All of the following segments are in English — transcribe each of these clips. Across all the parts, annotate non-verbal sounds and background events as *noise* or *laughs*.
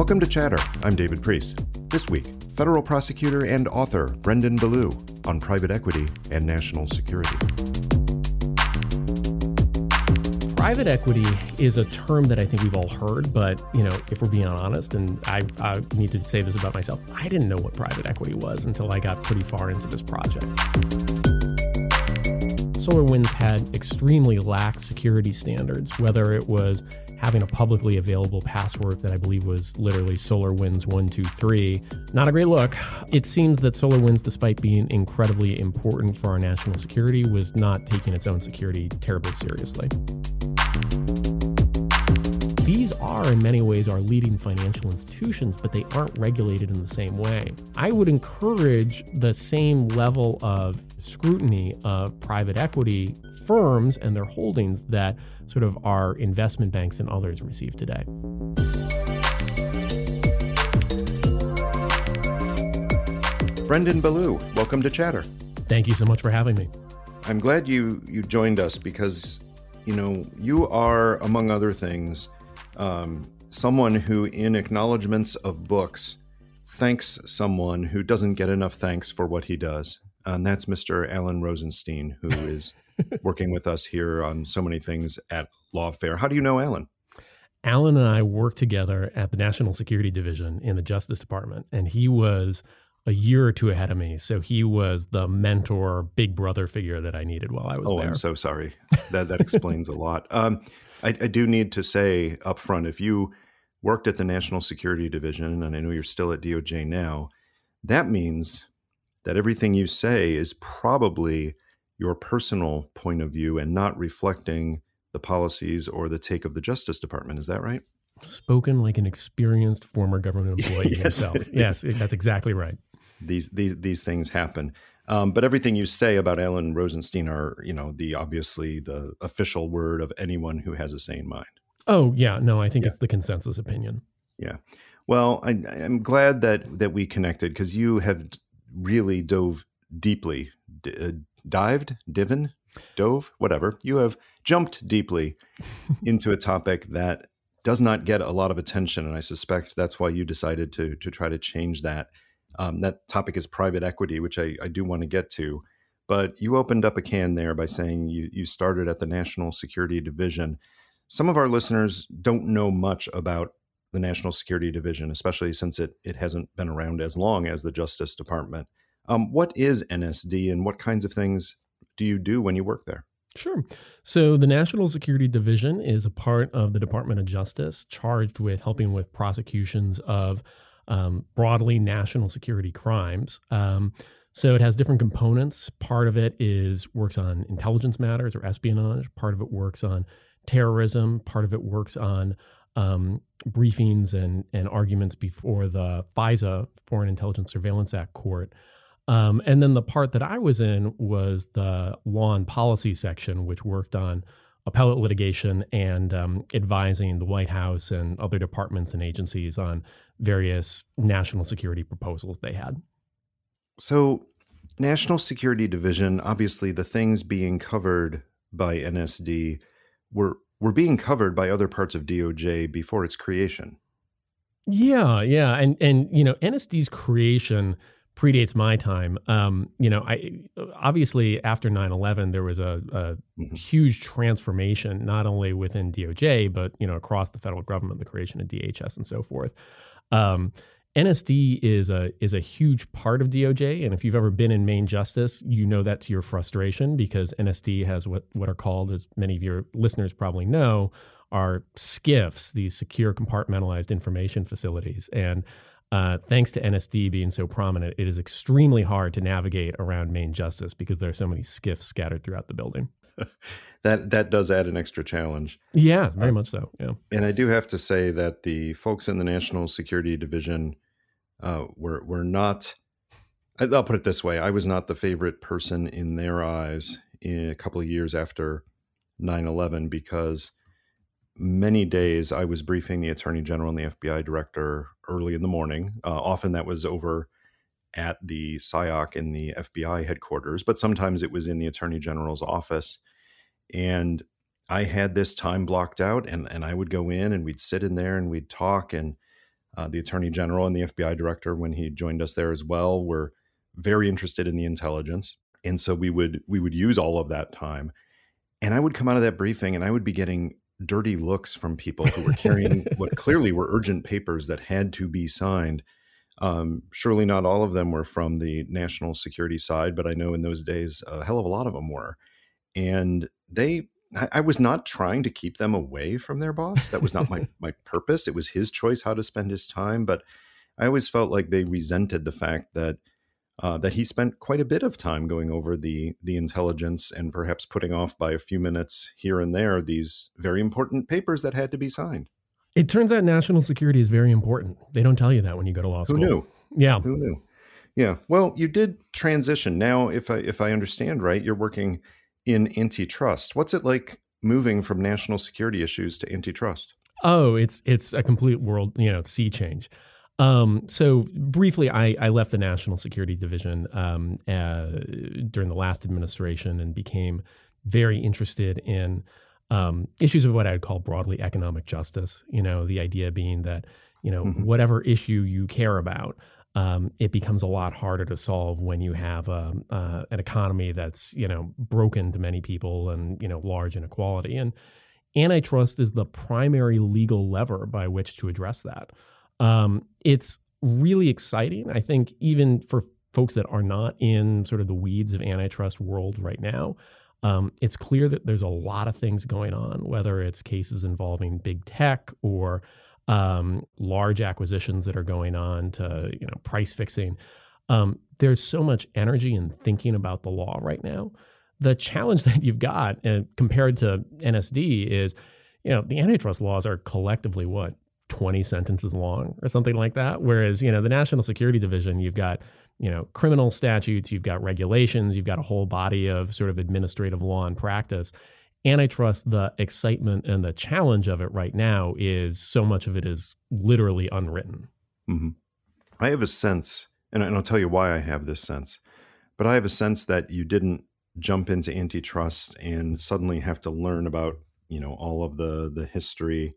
Welcome to Chatter. I'm David Priess. This week, federal prosecutor and author Brendan Ballou on private equity and national security. Private equity is a term that I think we've all heard, but you know, if we're being honest, and I, I need to say this about myself, I didn't know what private equity was until I got pretty far into this project. SolarWinds had extremely lax security standards, whether it was having a publicly available password that I believe was literally SolarWinds123. Not a great look. It seems that SolarWinds, despite being incredibly important for our national security, was not taking its own security terribly seriously. These are, in many ways, our leading financial institutions, but they aren't regulated in the same way. I would encourage the same level of scrutiny of private equity firms and their holdings that sort of our investment banks and others receive today. Brendan Ballou, welcome to Chatter. Thank you so much for having me. I'm glad you you joined us because you know you are, among other things, um, someone who, in acknowledgments of books, thanks someone who doesn't get enough thanks for what he does, and that's Mr. Alan rosenstein who is working with us here on so many things at Lawfare. How do you know Alan? Alan and I worked together at the National Security Division in the Justice Department, and he was a year or two ahead of me. So he was the mentor, big brother figure that I needed while I was there. oh, there. I'm so sorry. *laughs* That that explains a lot. Um, I, I, do need to say up front, if you worked at the National Security Division, and I know you're still at DOJ now, that means that everything you say is probably your personal point of view and not reflecting the policies or the take of the Justice Department. Is that right? Spoken like an experienced former government *laughs* employee yes, himself. Yes, that's exactly right. These these these things happen. Um, but everything you say about Alan Rosenstein are, you know, the obviously the official word of anyone who has a sane mind. Oh yeah, no, I think yeah. it's the consensus opinion. Yeah. Well, I, am glad that that we connected because you have really dove deeply, d- uh, dived, divin, dove, whatever. You have jumped deeply *laughs* into a topic that does not get a lot of attention, and I suspect that's why you decided to to try to change that. Um, that topic is private equity, which I, I do want to get to. But you opened up a can there by saying you, you started at the National Security Division. Some of our listeners don't know much about the National Security Division, especially since it, it hasn't been around as long as the Justice Department. Um, what is NSD and what kinds of things do you do when you work there? Sure. So, the National Security Division is a part of the Department of Justice charged with helping with prosecutions of um, broadly national security crimes. Um, so it has different components. Part of it is works on intelligence matters or espionage. Part of it works on terrorism. Part of it works on um, briefings and and arguments before the FISA Foreign Intelligence Surveillance Act court. Um, and then the part that I was in was the law and policy section, which worked on appellate litigation and um, advising the White House and other departments and agencies on various national security proposals they had. So, National Security Division, obviously, the things being covered by NSD were were being covered by other parts of DOJ before its creation. Yeah, yeah, and and you know NSD's creation predates my time. Um, you know, I obviously after 9/11 there was a, a mm-hmm. huge transformation not only within DOJ but you know across the federal government, the creation of DHS and so forth. Um, NSD is a is a huge part of DOJ, and if you've ever been in Main Justice, you know that to your frustration because NSD has what what are called, as many of your listeners probably know, are SCIFs, these secure compartmentalized information facilities, and uh, thanks to NSD being so prominent, it is extremely hard to navigate around Main Justice because there are so many SCIFs scattered throughout the building. *laughs* that that does add an extra challenge. Yeah, very um, much so. Yeah, and I do have to say that the folks in the National Security Division uh, were were not. I'll put it this way: I was not the favorite person in their eyes in a couple of years after 9-11 because many days I was briefing the Attorney General and the FBI Director early in the morning. Uh, often that was over at the SIOC in the FBI headquarters, but sometimes it was in the Attorney General's office. And I had this time blocked out, and, and I would go in and we'd sit in there and we'd talk. And uh, the Attorney General and the FBI Director, when he joined us there as well, were very interested in the intelligence, and so we would we would use all of that time. And I would come out of that briefing, and I would be getting dirty looks from people who were *laughs* carrying what clearly were urgent papers that had to be signed. Um, surely not all of them were from the national security side, but I know in those days a hell of a lot of them were. And they, I, I was not trying to keep them away from their boss. That was not my *laughs* my purpose. It was his choice how to spend his time. But I always felt like they resented the fact that uh, that he spent quite a bit of time going over the the intelligence and perhaps putting off by a few minutes here and there these very important papers that had to be signed. It turns out national security is very important. They don't tell you that when you go to law school. Who knew? Yeah. Who knew? Yeah. Well, you did transition. Now, if I if I understand right, you're working in antitrust. What's it like moving from national security issues to antitrust? Oh, it's it's a complete world, you know, sea change. Um, so briefly, I, I, left the National Security Division um, uh, during the last administration and became very interested in um, issues of what I would call broadly economic justice. You know, the idea being that you know mm-hmm. whatever issue you care about, um, it becomes a lot harder to solve when you have a, um, uh, an economy that's you know broken to many people and you know large inequality and antitrust is the primary legal lever by which to address that. Um, it's really exciting. I think even for folks that are not in sort of the weeds of antitrust world right now, um, it's clear that there's a lot of things going on, whether it's cases involving big tech or um, large acquisitions that are going on to you know price fixing. Um, there's so much energy in thinking about the law right now. The challenge *laughs* that you've got, and compared to NSD, is you know the antitrust laws are collectively what 20 sentences long or something like that. Whereas, you know, the National Security Division, you've got, you know, criminal statutes, you've got regulations, you've got a whole body of sort of administrative law and practice. Antitrust, the excitement and the challenge of it right now is so much of it is literally unwritten. Mm-hmm. I have a sense, and I'll tell you why I have this sense, but I have a sense that you didn't jump into antitrust and suddenly have to learn about, you know, all of the the history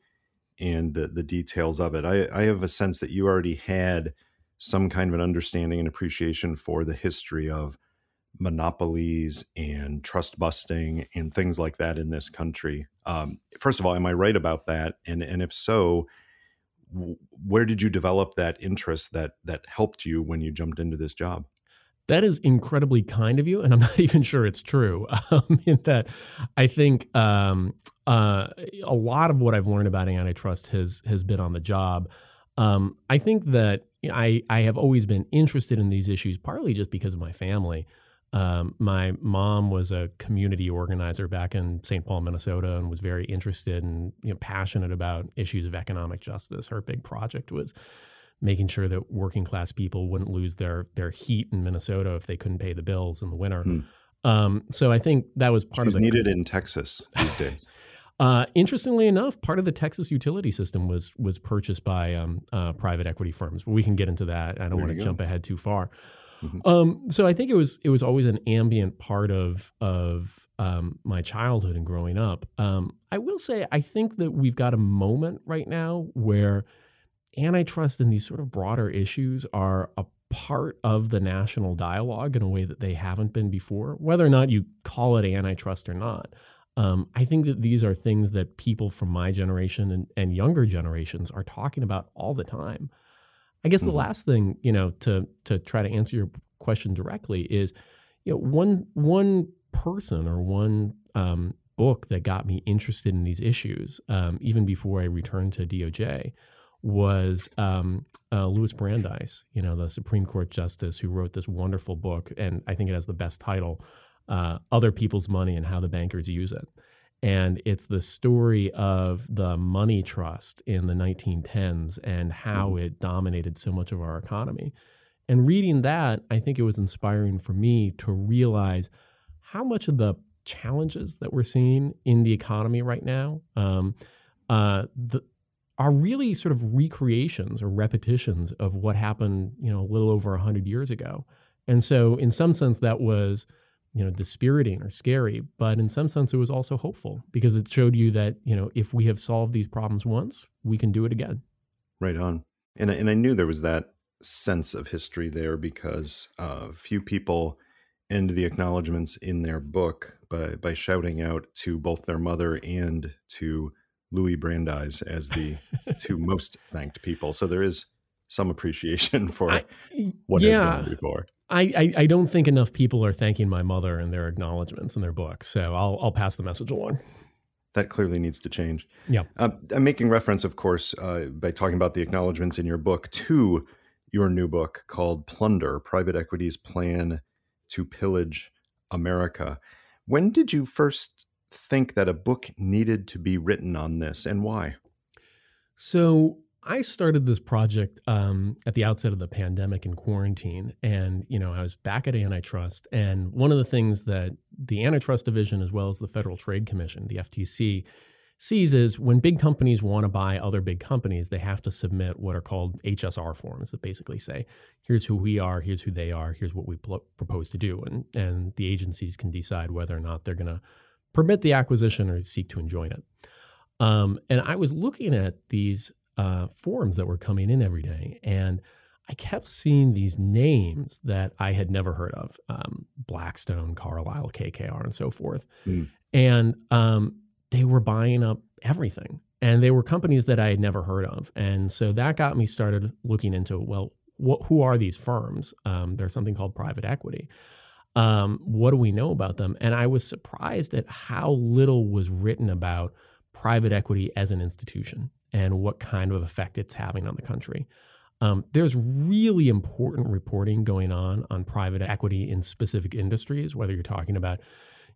and the, the details of it. I, I have a sense that you already had some kind of an understanding and appreciation for the history of monopolies and trust busting and things like that in this country. Um, first of all, am I right about that? And and if so, where did you develop that interest that that helped you when you jumped into this job? That is incredibly kind of you, and I'm *laughs* not even sure it's true. *laughs* Um, in that, I think um, uh, a lot of what I've learned about antitrust has has been on the job. Um, I think that I I have always been interested in these issues, partly just because of my family. Um, my mom was a community organizer back in St. Paul, Minnesota, and was very interested and you know, passionate about issues of economic justice. Her big project was making sure that working class people wouldn't lose their their heat in Minnesota if they couldn't pay the bills in the winter. Hmm. Um, so I think that was part She's of the needed in Texas these days. *laughs* Uh, interestingly enough, part of the Texas utility system was was purchased by um, uh, private equity firms. But we can get into that. I don't want to jump ahead too far. Mm-hmm. Um, so I think it was it was always an ambient part of of um, my childhood and growing up. Um, I will say I think that we've got a moment right now where antitrust and these sort of broader issues are a part of the national dialogue in a way that they haven't been before, whether or not you call it antitrust or not. Um, I think that these are things that people from my generation and, and younger generations are talking about all the time. I guess mm-hmm. the last thing, you know, to to try to answer your question directly is, you know, one one person or one um, book that got me interested in these issues, um, even before I returned to DOJ, was um, uh, Louis Brandeis, you know, the Supreme Court justice who wrote this wonderful book, and I think it has the best title, uh, "Other People's Money and How the Bankers Use It." And it's the story of the money trust in the 1910s and how mm-hmm. it dominated so much of our economy. And reading that, I think it was inspiring for me to realize how much of the challenges that we're seeing in the economy right now, um, uh, the, are really sort of recreations or repetitions of what happened, you know, a little over 100 years ago. And so in some sense that was, you know, dispiriting or scary, but in some sense it was also hopeful because it showed you that, you know, if we have solved these problems once, we can do it again. Right on. And, and I knew there was that sense of history there because uh, few people end the acknowledgments in their book by, by shouting out to both their mother and to Louis Brandeis as the *laughs* two most thanked people. So there is some appreciation for I, what yeah, has gone before. I, I, I don't think enough people are thanking my mother in their acknowledgments in their books. So I'll I'll pass the message along. That clearly needs to change. Yeah. Uh, I'm making reference, of course, uh, by talking about the acknowledgments in your book to your new book called Plunder Private Equity's Plan to Pillage America. When did you first think that a book needed to be written on this and why? So, I started this project um, at the outset of the pandemic and quarantine, and you know I was back at antitrust, and one of the things that the antitrust division, as well as the Federal Trade Commission, the FTC, sees is when big companies want to buy other big companies, they have to submit what are called HSR forms that basically say, "Here's who we are, here's who they are, here's what we pl- propose to do," and and the agencies can decide whether or not they're going to permit the acquisition or seek to enjoin it. Um, and I was looking at these uh, forms that were coming in every day. And I kept seeing these names that I had never heard of um, Blackstone, Carlyle, KKR, and so forth. Mm. And um, they were buying up everything. And they were companies that I had never heard of. And so that got me started looking into well, what, who are these firms? Um, there's something called private equity. Um, what do we know about them? And I was surprised at how little was written about private equity as an institution and what kind of effect it's having on the country. Um, there's really important reporting going on on private equity in specific industries, whether you're talking about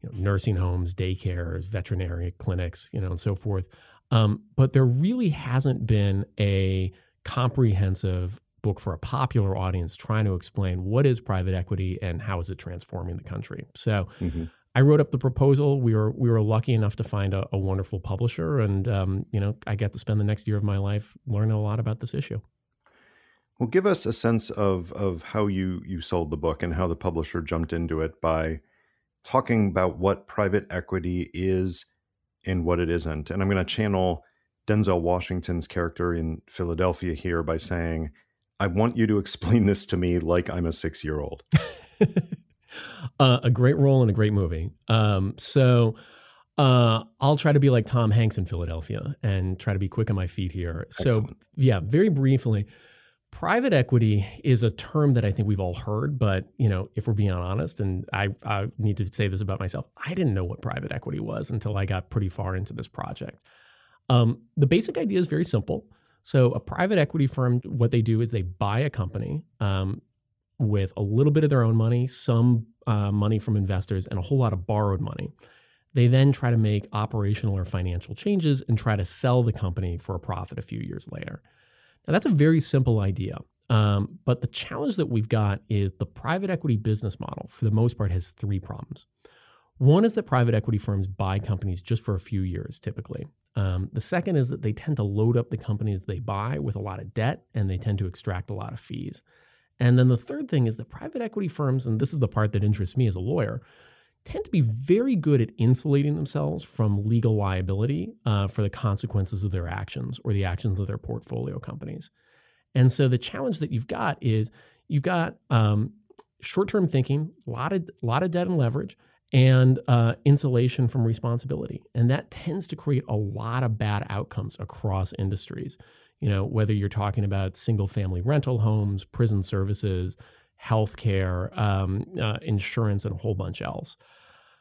you know, nursing homes, daycares, veterinary clinics, you know, and so forth. Um, but there really hasn't been a comprehensive book for a popular audience trying to explain what is private equity and how is it transforming the country. So mm-hmm. I wrote up the proposal. We were we were lucky enough to find a, a wonderful publisher, and um, you know I got to spend the next year of my life learning a lot about this issue. Well, give us a sense of of how you you sold the book and how the publisher jumped into it by talking about what private equity is and what it isn't. And I'm going to channel Denzel Washington's character in Philadelphia here by saying, "I want you to explain this to me like I'm a six year old." *laughs* uh, a great role in a great movie. Um, so uh, I'll try to be like Tom Hanks in Philadelphia and try to be quick on my feet here. Excellent. So, yeah, very briefly, private equity is a term that I think we've all heard, but you know, if we're being honest, and I, I need to say this about myself, I didn't know what private equity was until I got pretty far into this project. Um, the basic idea is very simple. So, a private equity firm, what they do is they buy a company. Um, with a little bit of their own money, some uh, money from investors, and a whole lot of borrowed money. They then try to make operational or financial changes and try to sell the company for a profit a few years later. Now, that's a very simple idea. Um, but the challenge that we've got is the private equity business model, for the most part, has three problems. One is that private equity firms buy companies just for a few years, typically. Um, the second is that they tend to load up the companies they buy with a lot of debt and they tend to extract a lot of fees. And then the third thing is that private equity firms, and this is the part that interests me as a lawyer, tend to be very good at insulating themselves from legal liability uh, for the consequences of their actions or the actions of their portfolio companies. And so the challenge that you've got is you've got um, short-term thinking, a lot of lot of debt and leverage, and uh, insulation from responsibility, and that tends to create a lot of bad outcomes across industries you know, whether you're talking about single family rental homes, prison services, healthcare, um, uh, insurance, and a whole bunch else.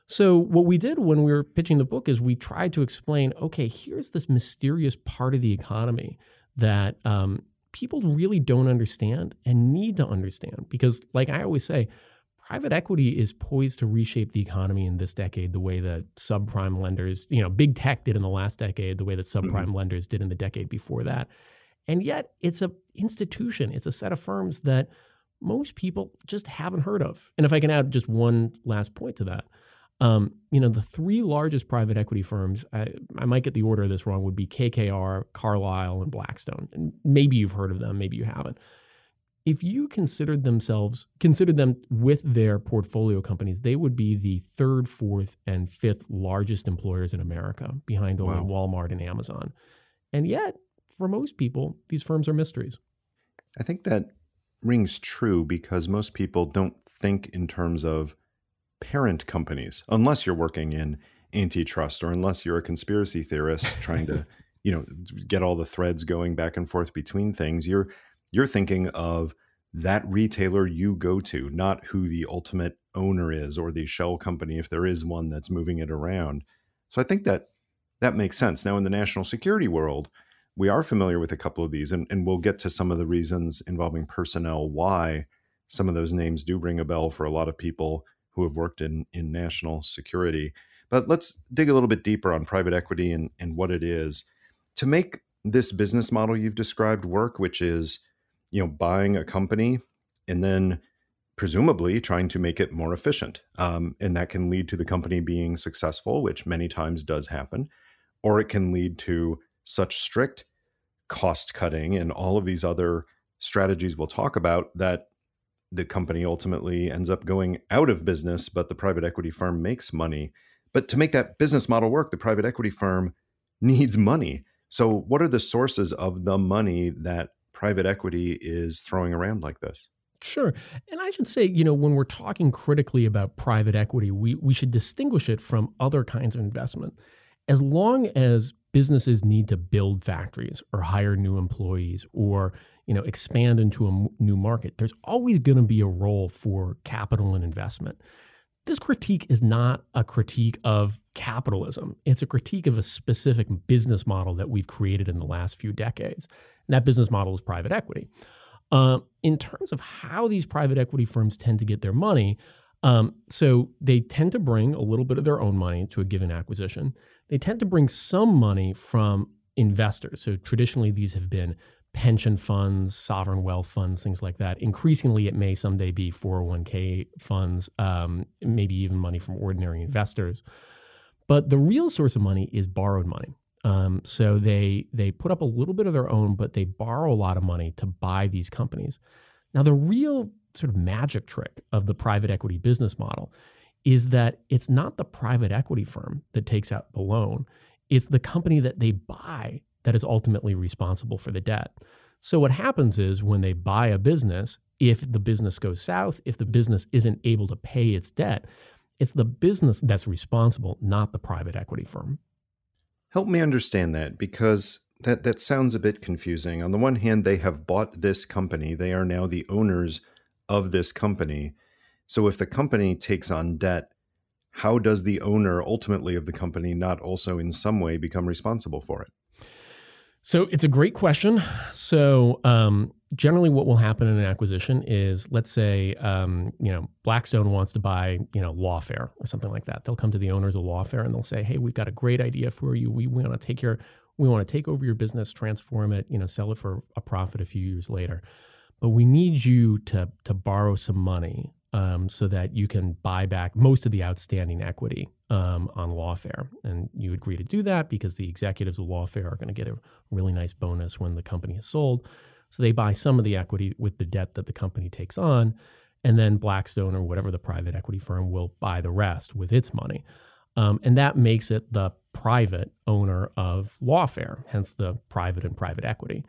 So, what we did when we were pitching the book is we tried to explain okay, here's this mysterious part of the economy that um, people really don't understand and need to understand. Because, like I always say, private equity is poised to reshape the economy in this decade the way that subprime lenders, you know, big tech did in the last decade, the way that subprime mm-hmm. lenders did in the decade before that. And yet it's a institution, it's a set of firms that most people just haven't heard of. And if I can add just one last point to that, um, you know, the three largest private equity firms, I, I, might get the order of this wrong, would be KKR, Carlyle, and Blackstone. And maybe you've heard of them, maybe you haven't if you considered themselves considered them with their portfolio companies, they would be the third, fourth, and fifth largest employers in America, behind only wow. Walmart and Amazon. And yet, for most people, these firms are mysteries. I think that rings true because most people don't think in terms of parent companies unless you're working in antitrust or unless you're a conspiracy theorist trying to *laughs* you know get all the threads going back and forth between things you're you're thinking of that retailer you go to not who the ultimate owner is or the shell company if there is one that's moving it around. So i think that that makes sense. Now in the national security world we are familiar with a couple of these and, and we'll get to some of the reasons involving personnel why some of those names do ring a bell for a lot of people who have worked in in national security. But let's dig a little bit deeper on private equity and, and what it is. To make this business model you've described work, which is, you know, buying a company and then presumably trying to make it more efficient. Um, and that can lead to the company being successful, which many times does happen, or it can lead to such strict cost cutting and all of these other strategies we'll talk about that the company ultimately ends up going out of business, but the private equity firm makes money. But to make that business model work, the private equity firm *laughs* needs money. So, what are the sources of the money that private equity is throwing around like this? Sure. And I should say, you know, when we're talking critically about private equity, we, we should distinguish it from other kinds of investment. As long as businesses need to build factories or hire new employees or, you know, expand into a new market, there's always going to be a role for capital and investment this critique is not a critique of capitalism. It's a critique of a specific business model that we've created in the last few decades. And that business model is private equity. Uh, in terms of how these private equity firms tend to get their money, um, so they tend to bring a little bit of their own money to a given acquisition. They tend to bring some money from investors. So traditionally, these have been pension funds, sovereign wealth funds, things like that. Increasingly, it may someday be 401k funds, um, maybe even money from ordinary investors. But the real source of money is borrowed money. Um, so they they put up a little bit of their own, but they borrow a lot of money to buy these companies. Now, the real sort of magic trick of the private equity business model is that it's not the private equity firm that takes out the loan; it's the company that they buy that is ultimately responsible for the debt. So what happens is when they buy a business, if the business goes south, if the business isn't able to pay its debt, it's the business that's responsible, not the private equity firm. Help me understand that because that that sounds a bit confusing. On the one hand, they have bought this company. They are now the owners of this company. So if the company takes on debt, how does the owner ultimately of the company not also in some way become responsible for it? So it's a great question. So um, generally, what will happen in an acquisition is, let's say, um, you know, Blackstone wants to buy, you know, Lawfare or something like that. They'll come to the owners of Lawfare and they'll say, "Hey, we've got a great idea for you. We, want to take your, we want to take over your business, transform it, you know, sell it for a profit a few years later, but we need you to to borrow some money um, so that you can buy back most of the outstanding equity um, on Lawfare. And you agree to do that because the executives of Lawfare are going to get a really nice bonus when the company is sold. So they buy some of the equity with the debt that the company takes on. And then Blackstone or whatever the private equity firm will buy the rest with its money. Um, and that makes it the private owner of Lawfare, hence the private and private equity.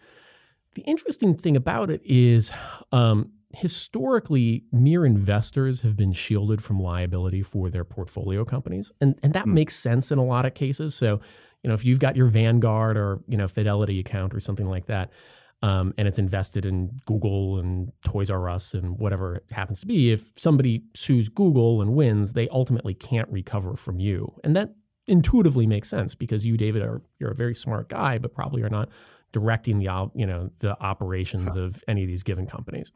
The interesting thing about it is um, historically, mere investors have been shielded from liability for their portfolio companies, and and that mm. makes sense in a lot of cases. So, you know, if you've got your Vanguard or you know Fidelity account or something like that, um, and it's invested in Google and Toys R Us and whatever it happens to be, if somebody sues Google and wins, they ultimately can't recover from you, and that intuitively makes sense because you, David, are you're a very smart guy, but probably are not directing the you know the operations of any of these given companies.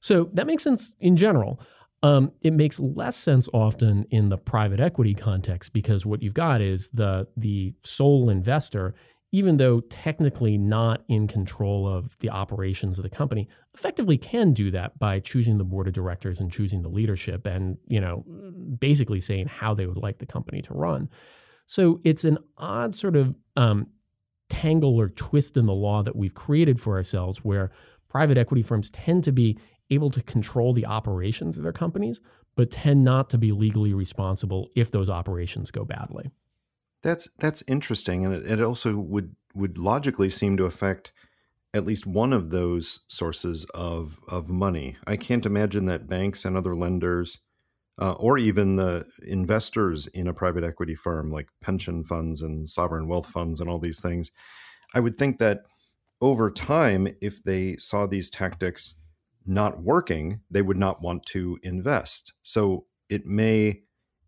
So that makes sense in general. Um, it makes less sense often in the private equity context because what you've got is the the sole investor, even though technically not in control of the operations of the company, effectively can do that by choosing the board of directors and choosing the leadership and you know basically saying how they would like the company to run. So it's an odd sort of um, tangle or twist in the law that we've created for ourselves where private equity firms tend to be able to control the operations of their companies, but tend not to be legally responsible if those operations go badly. That's that's interesting, and it, it also would would logically seem to affect at least one of those sources of of money. I can't imagine that banks and other lenders, uh, or even the investors in a private equity firm like pension funds and sovereign wealth funds and all these things, I would think that over time, if they saw these tactics not working, they would not want to invest. So it may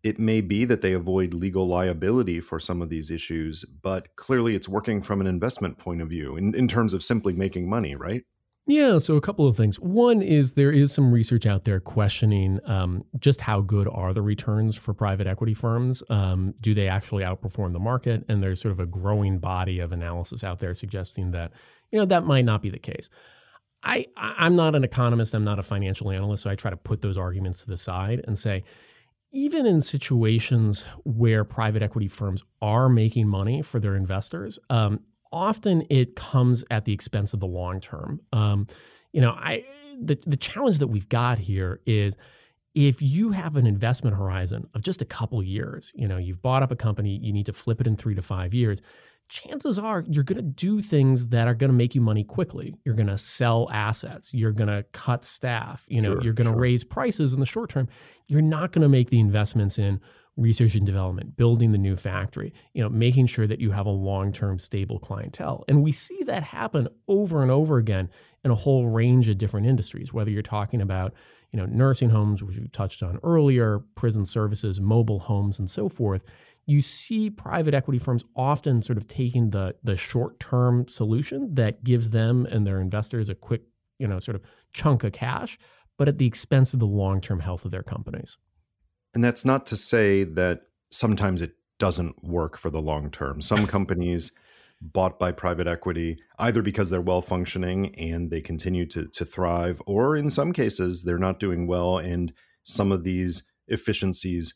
it may be that they avoid legal liability for some of these issues, but clearly it's working from an investment point of view in, in terms of simply making money, right? Yeah, so a couple of things. One is there is some research out there questioning um, just how good are the returns for private equity firms. Um, do they actually outperform the market? And there's sort of a growing body of analysis out there suggesting that you know that might not be the case. I I'm not an economist. I'm not a financial analyst, so I try to put those arguments to the side and say even in situations where private equity firms are making money for their investors, um, often it comes at the expense of the long term. Um, you know, I the the challenge that we've got here is if you have an investment horizon of just a couple years, you know, you've bought up a company, you need to flip it in three to five years chances are you're going to do things that are going to make you money quickly. You're going to sell assets. You're going to cut staff. You know, sure, you're going to sure. raise prices in the short term. You're not going to make the investments in research and development, building the new factory, you know, making sure that you have a long-term stable clientele. And we see that happen over and over again in a whole range of different industries, whether you're talking about, you know, nursing homes, which we touched on earlier, prison services, mobile homes, and so forth you see private equity firms often sort of taking the the short term solution that gives them and their investors a quick you know sort of chunk of cash but at the expense of the long term health of their companies. And that's not to say that sometimes it doesn't work for the long term. Some *laughs* companies bought by private equity either because they're well functioning and they continue to to thrive or in some cases they're not doing well and some of these efficiencies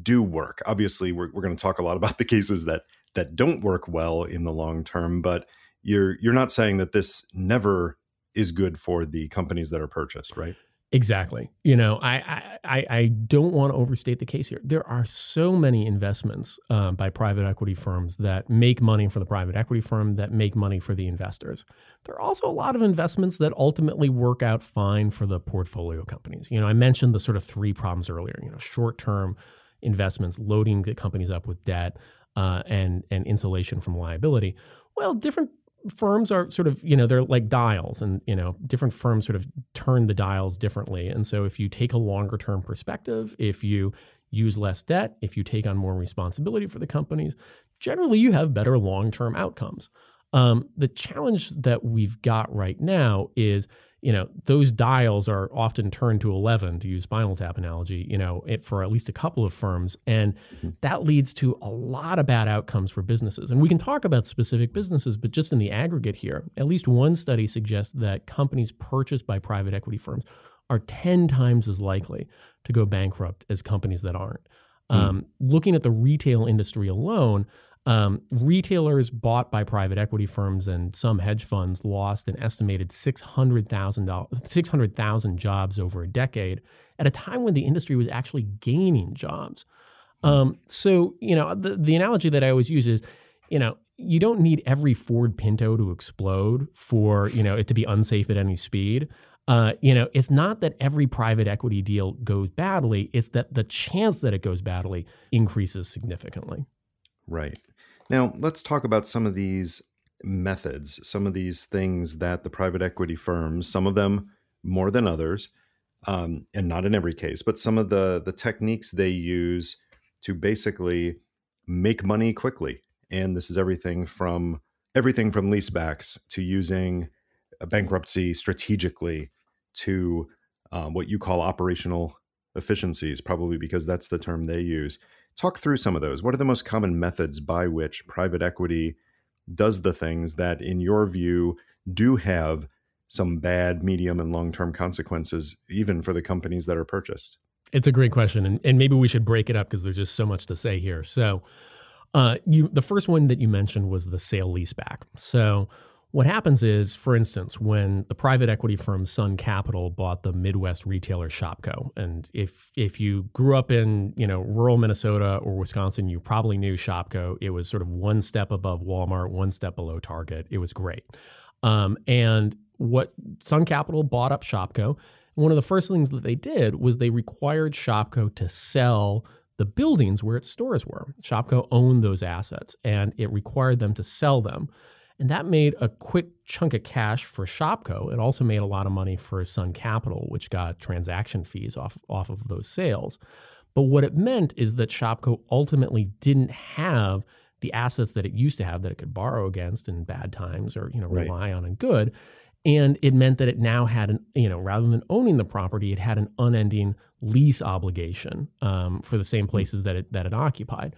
do work. Obviously, we're, we're going to talk a lot about the cases that that don't work well in the long term, but you're you're not saying that this never is good for the companies that are purchased, right? Exactly. You know, I I, I don't want to overstate the case here. There are so many investments um, by private equity firms that make money for the private equity firm, that make money for the investors. There are also a lot of investments that ultimately work out fine for the portfolio companies. You know, I mentioned the sort of three problems earlier. You know, short term investments, loading the companies up with debt uh, and and insulation from liability. Well, different firms are sort of you know they're like dials, and you know different firms sort of turn the dials differently. And so if you take a longer term perspective, if you use less debt, if you take on more responsibility for the companies, generally you have better long term outcomes. Um, the challenge that we've got right now is you know those dials are often turned to 11 to use spinal tap analogy you know it, for at least a couple of firms and mm-hmm. that leads to a lot of bad outcomes for businesses and we can talk about specific businesses but just in the aggregate here at least one study suggests that companies purchased by private equity firms are 10 times as likely to go bankrupt as companies that aren't mm. um, looking at the retail industry alone um, retailers bought by private equity firms and some hedge funds lost an estimated 600,000 600, jobs over a decade at a time when the industry was actually gaining jobs. Um, so, you know, the, the analogy that I always use is, you know, you don't need every Ford Pinto to explode for, you know, it to be unsafe at any speed. Uh, you know, it's not that every private equity deal goes badly, it's that the chance that it goes badly increases significantly. Right. Now, let's talk about some of these methods, some of these things that the private equity firms, some of them more than others, um, and not in every case, but some of the the techniques they use to basically make money quickly. And this is everything from everything from leasebacks to using bankruptcy strategically to um, what you call operational efficiencies, probably because that's the term they use. Talk through some of those. What are the most common methods by which private equity does the things that, in your view, do have some bad, medium, and long term consequences, even for the companies that are purchased? It's a great question, and, and maybe we should break it up because there's just so much to say here. So, uh, you the first one that you mentioned was the sale leaseback. So, what happens is, for instance, when the private equity firm Sun Capital bought the Midwest retailer Shopko, and if if you grew up in you know rural Minnesota or Wisconsin, you probably knew Shopko. It was sort of one step above Walmart, one step below Target. It was great. Um, and what Sun Capital bought up Shopko. One of the first things that they did was they required Shopko to sell the buildings where its stores were. Shopko owned those assets and it required them to sell them. And that made a quick chunk of cash for Shopko. It also made a lot of money for Sun Capital, which got transaction fees off, off of those sales. But what it meant is that Shopko ultimately didn't have the assets that it used to have that it could borrow against in bad times or you know rely right. on in good and it meant that it now had an you know rather than owning the property it had an unending lease obligation um, for the same hmm. places that it that it occupied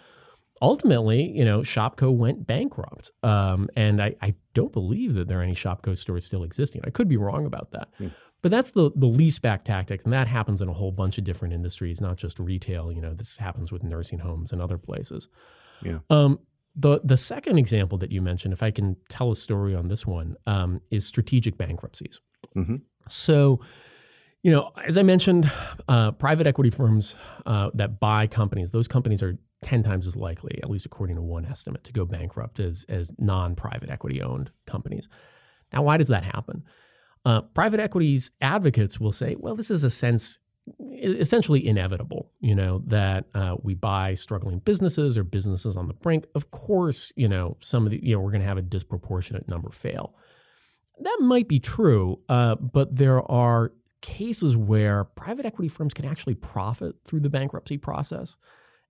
ultimately you know shopko went bankrupt um, and I, I, don't believe that there are any shopko stores still existing i could be wrong about that mm. but that's the the lease back tactic and that happens in a whole bunch of different industries not just retail you know this happens with nursing homes and other places yeah um, the the second example that you mentioned, if I can tell a story on this one, um, is strategic bankruptcies. Mm-hmm. So, you know, as I mentioned, uh, private equity firms uh, that buy companies, those companies are ten times as likely, at least according to one estimate, to go bankrupt as as non private equity owned companies. Now, why does that happen? Uh, private equities advocates will say, well, this is a sense essentially inevitable, you know, that uh, we buy struggling businesses or businesses on the brink. Of course, you know, some of the, you know, we're going to have a disproportionate number fail. That might be true, uh, but there are cases where private equity firms can actually profit through the bankruptcy process.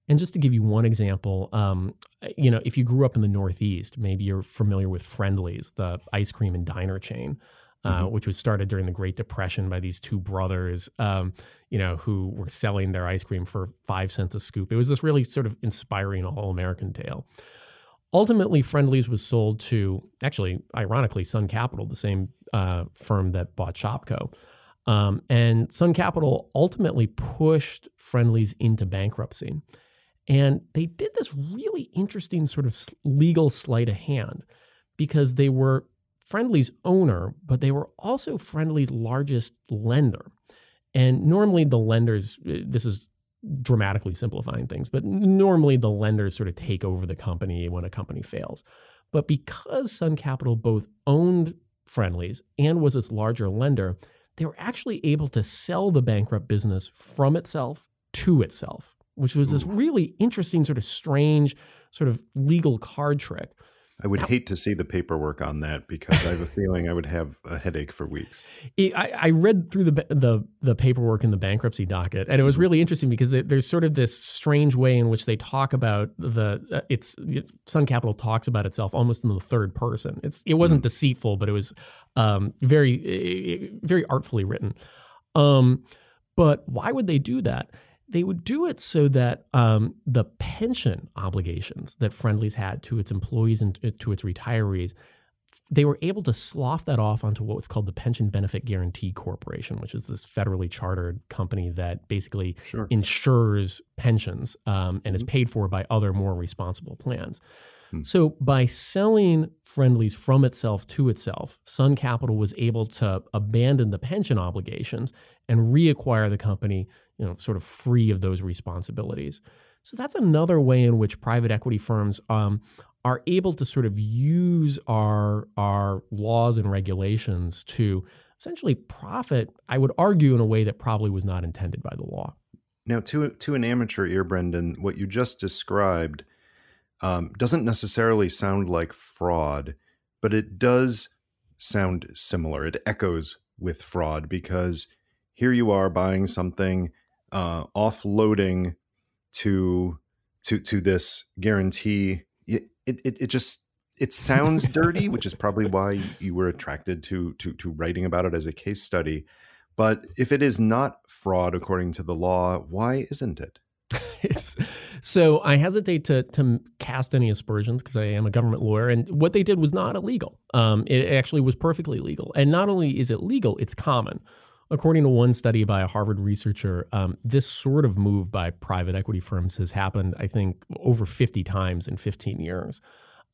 And just to give you one example, um, you know, if you grew up in the Northeast, maybe you're familiar with Friendly's, the ice cream and diner chain. Uh, mm-hmm. which was started during the Great Depression by these two brothers, um, you know, who were selling their ice cream for five cents a scoop. It was this really sort of inspiring all American tale. Ultimately, Friendly's was sold to, actually, ironically, Sun Capital, the same uh, firm that bought Shopko. Um, and Sun Capital ultimately pushed Friendly's into bankruptcy. And they did this really interesting sort of legal sleight of hand because they were Friendly's owner, but they were also Friendly's largest lender. And normally the lenders, uh, this is dramatically simplifying things, but normally the lenders sort of take over the company when a company fails. But because Sun Capital both owned Friendly's and was its larger lender, they were actually able to sell the bankrupt business from itself to itself, which was this really interesting, sort of strange, sort of legal card trick. I would hate to see the paperwork on that because I have a *laughs* feeling I would have a headache for weeks. I, I, read through the, the the paperwork in the bankruptcy docket, and it was mm-hmm. really interesting because there's sort of this strange way in which they talk about the uh, it's Sun Capital talks about itself almost in the third person. It's it wasn't mm-hmm. deceitful, but it was um, very very artfully written. Um, but why would they do that? They would do it so that um, the pension obligations that Friendly's had to its employees and uh, to its retirees, they were able to slough that off onto what's called the Pension Benefit Guaranty Corporation, which is this federally chartered company that basically sure. insures pensions um, and mm-hmm. is paid for by other more responsible plans. Hmm. So by selling Friendly's from itself to itself, Sun Capital was able to abandon the pension obligations and reacquire the company you know, sort of free of those responsibilities. So that's another way in which private equity firms um, are able to sort of use our our laws and regulations to essentially profit. I would argue in a way that probably was not intended by the law. Now, to to an amateur ear, Brendan, what you just described um, doesn't necessarily sound like fraud, but it does sound similar. It echoes with fraud because here you are buying something uh, offloading to to to this guarantee. It, it it just it sounds dirty *laughs* which is probably why you were attracted to to to writing about it as a case study. But if it is not fraud according to the law why isn't it *laughs* so I hesitate to to cast any aspersions because I am a government lawyer, and what they did was not illegal. Um, it actually was perfectly legal, and not only is it legal, it's common. According to one study by a Harvard researcher, um, this sort of move by private equity firms has happened, I think, over 50 times in 15 years.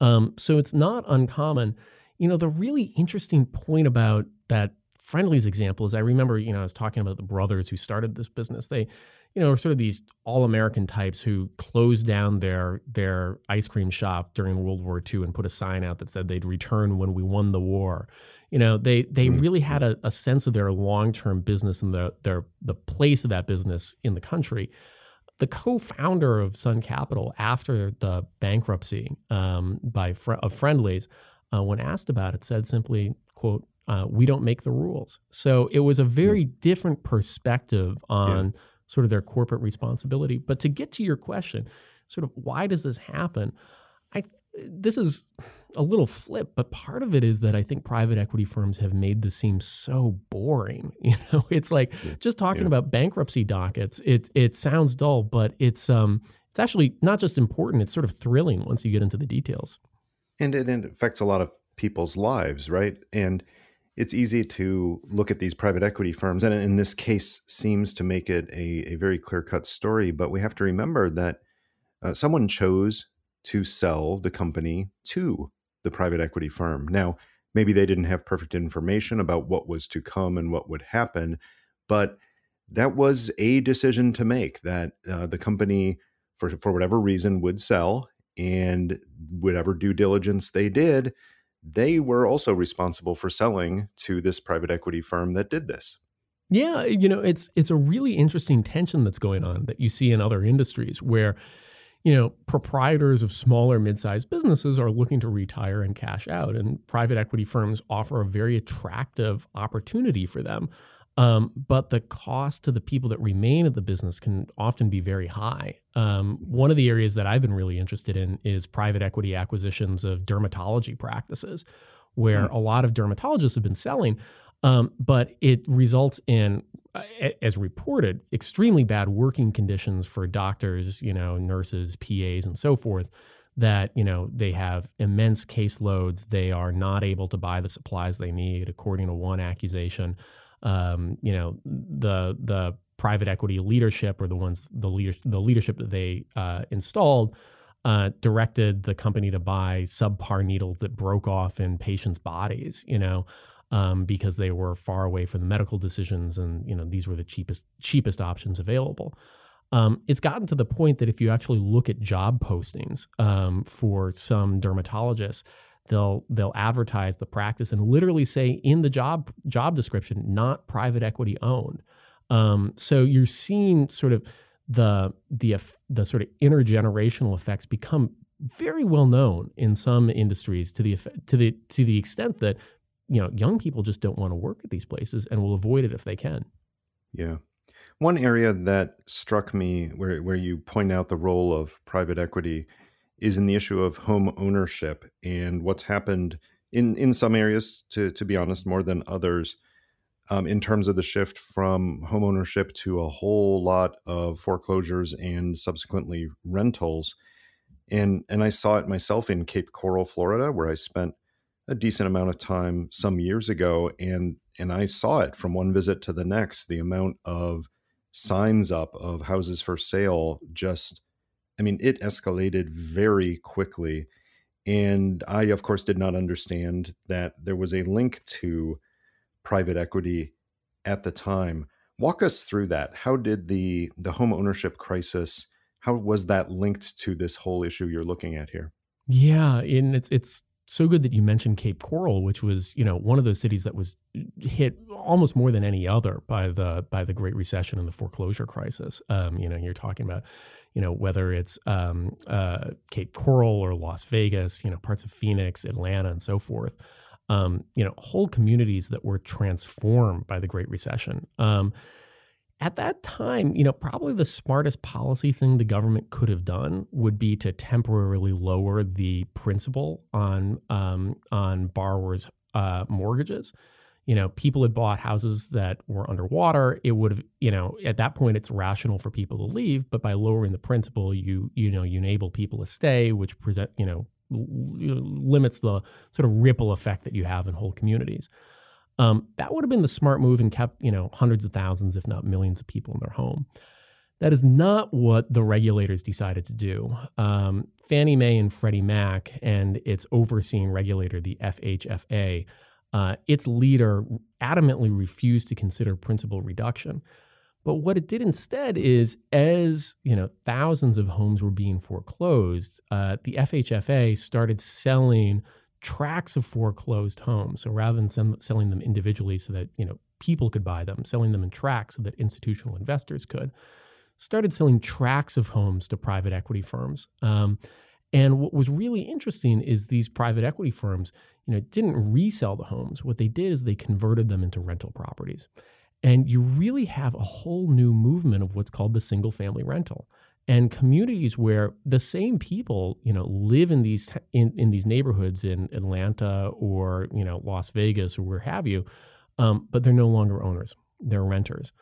Um, so it's not uncommon. You know, the really interesting point about that Friendly's example is I remember, you know, I was talking about the brothers who started this business. They, you know, sort of these all-American types who closed down their their ice cream shop during World War II and put a sign out that said they'd return when we won the war. You know, they they mm-hmm. really had a, a sense of their long-term business and the their the place of that business in the country. The co-founder of Sun Capital after the bankruptcy um, by fr- of Friendly's, uh, when asked about it, said simply, "quote uh, We don't make the rules." So it was a very yeah. different perspective on. Yeah sort of their corporate responsibility. But to get to your question, sort of why does this happen? I this is a little flip, but part of it is that I think private equity firms have made this seem so boring. *laughs* You know, it's like yeah. just talking yeah. about bankruptcy dockets. It it sounds dull, but it's um it's actually not just important. It's sort of thrilling once you get into the details. And it, it affects a lot of people's lives, right? And it's easy to look at these private equity firms, and in this case, seems to make it a, a very clear cut story. But we have to remember that uh, someone chose to sell the company to the private equity firm. Now, maybe they didn't have perfect information about what was to come and what would happen, but that was a decision to make that uh, the company, for, for whatever reason, would sell, and whatever due diligence they did, they were also responsible for selling to this private equity firm that did this. Yeah, you know, it's it's a really interesting tension that's going on that you see in other industries where you know, proprietors of smaller mid-sized businesses are looking to retire and cash out and private equity firms offer a very attractive opportunity for them um, but the cost to the people that remain at the business can often be very high. Um, one of the areas that I've been really interested in is private equity acquisitions of dermatology practices, where mm. a lot of dermatologists have been selling, um, but it results in, as reported, extremely bad working conditions for doctors, you know, nurses, PAs, and so forth. That you know they have immense caseloads. They are not able to buy the supplies they need, according to one accusation um, you know, the the private equity leadership or the ones the leader the leadership that they uh, installed uh, directed the company to buy subpar needles that broke off in patients' bodies. You know. Um, because they were far away from the medical decisions, and you know these were the cheapest cheapest options available. Um, it's gotten to the point that if you actually look at job postings um, for some dermatologists, they'll they'll advertise the practice and literally say in the job job description not private equity owned. Um, so you're seeing sort of the the the sort of intergenerational effects become very well known in some industries to the to the to the extent that you know young people just don't want to work at these places and will avoid it if they can. Yeah. One area that struck me where where you point out the role of private equity is in the issue of home ownership and what's happened in in some areas, to to be honest, more than others, um, in terms of the shift from home ownership to a whole lot of foreclosures and subsequently rentals. And and I saw it myself in Cape Coral, Florida, where I spent a decent amount of time some years ago, and and I saw it from one visit to the next. The amount of signs up of houses for sale just I mean, it escalated very quickly. And I, of course, did not understand that there was a link to private equity at the time. Walk us through that. How did the the home ownership crisis? How was that linked to this whole issue you're looking at here? Yeah, and it's it's so good that you mentioned Cape Coral, which was you know one of those cities that was hit almost more than any other by the by the Great Recession and the foreclosure crisis. Um, you know, you're talking about you know, whether it's um, uh, Cape Coral or Las Vegas, you know, parts of Phoenix, Atlanta, and so forth. Um, you know, whole communities that were transformed by the Great Recession. Um, at that time, you know, probably the smartest policy thing the government could have done would be to temporarily lower the principal on um, on borrowers' uh, mortgages you know, people had bought houses that were underwater, it would have, you know, at that point it's rational for people to leave, but by lowering the principal, you you know, you enable people to stay, which present, you know, limits the sort of ripple effect that you have in whole communities. Um, that would have been the smart move and kept, you know, hundreds of thousands, if not millions of people in their home. That is not what the regulators decided to do. Um, Fannie Mae and Freddie Mac and its overseeing regulator, the FHFA, uh, its leader adamantly refused to consider principal reduction. But what it did instead is, as you know, thousands of homes were being foreclosed, uh, the FHFA started selling tracts of foreclosed homes. So rather than selling them individually, so that you know people could buy them, selling them in tracts so that institutional investors could, started selling tracts of homes to private equity firms. Um, and what was really interesting is these private equity firms, you know, didn't resell the homes. What they did is they converted them into rental properties. And you really have a whole new movement of what's called the single family rental and communities where the same people, you know, live in these in, in these neighborhoods in Atlanta or, you know, Las Vegas or where have you, um, but they're no longer owners. They're renters.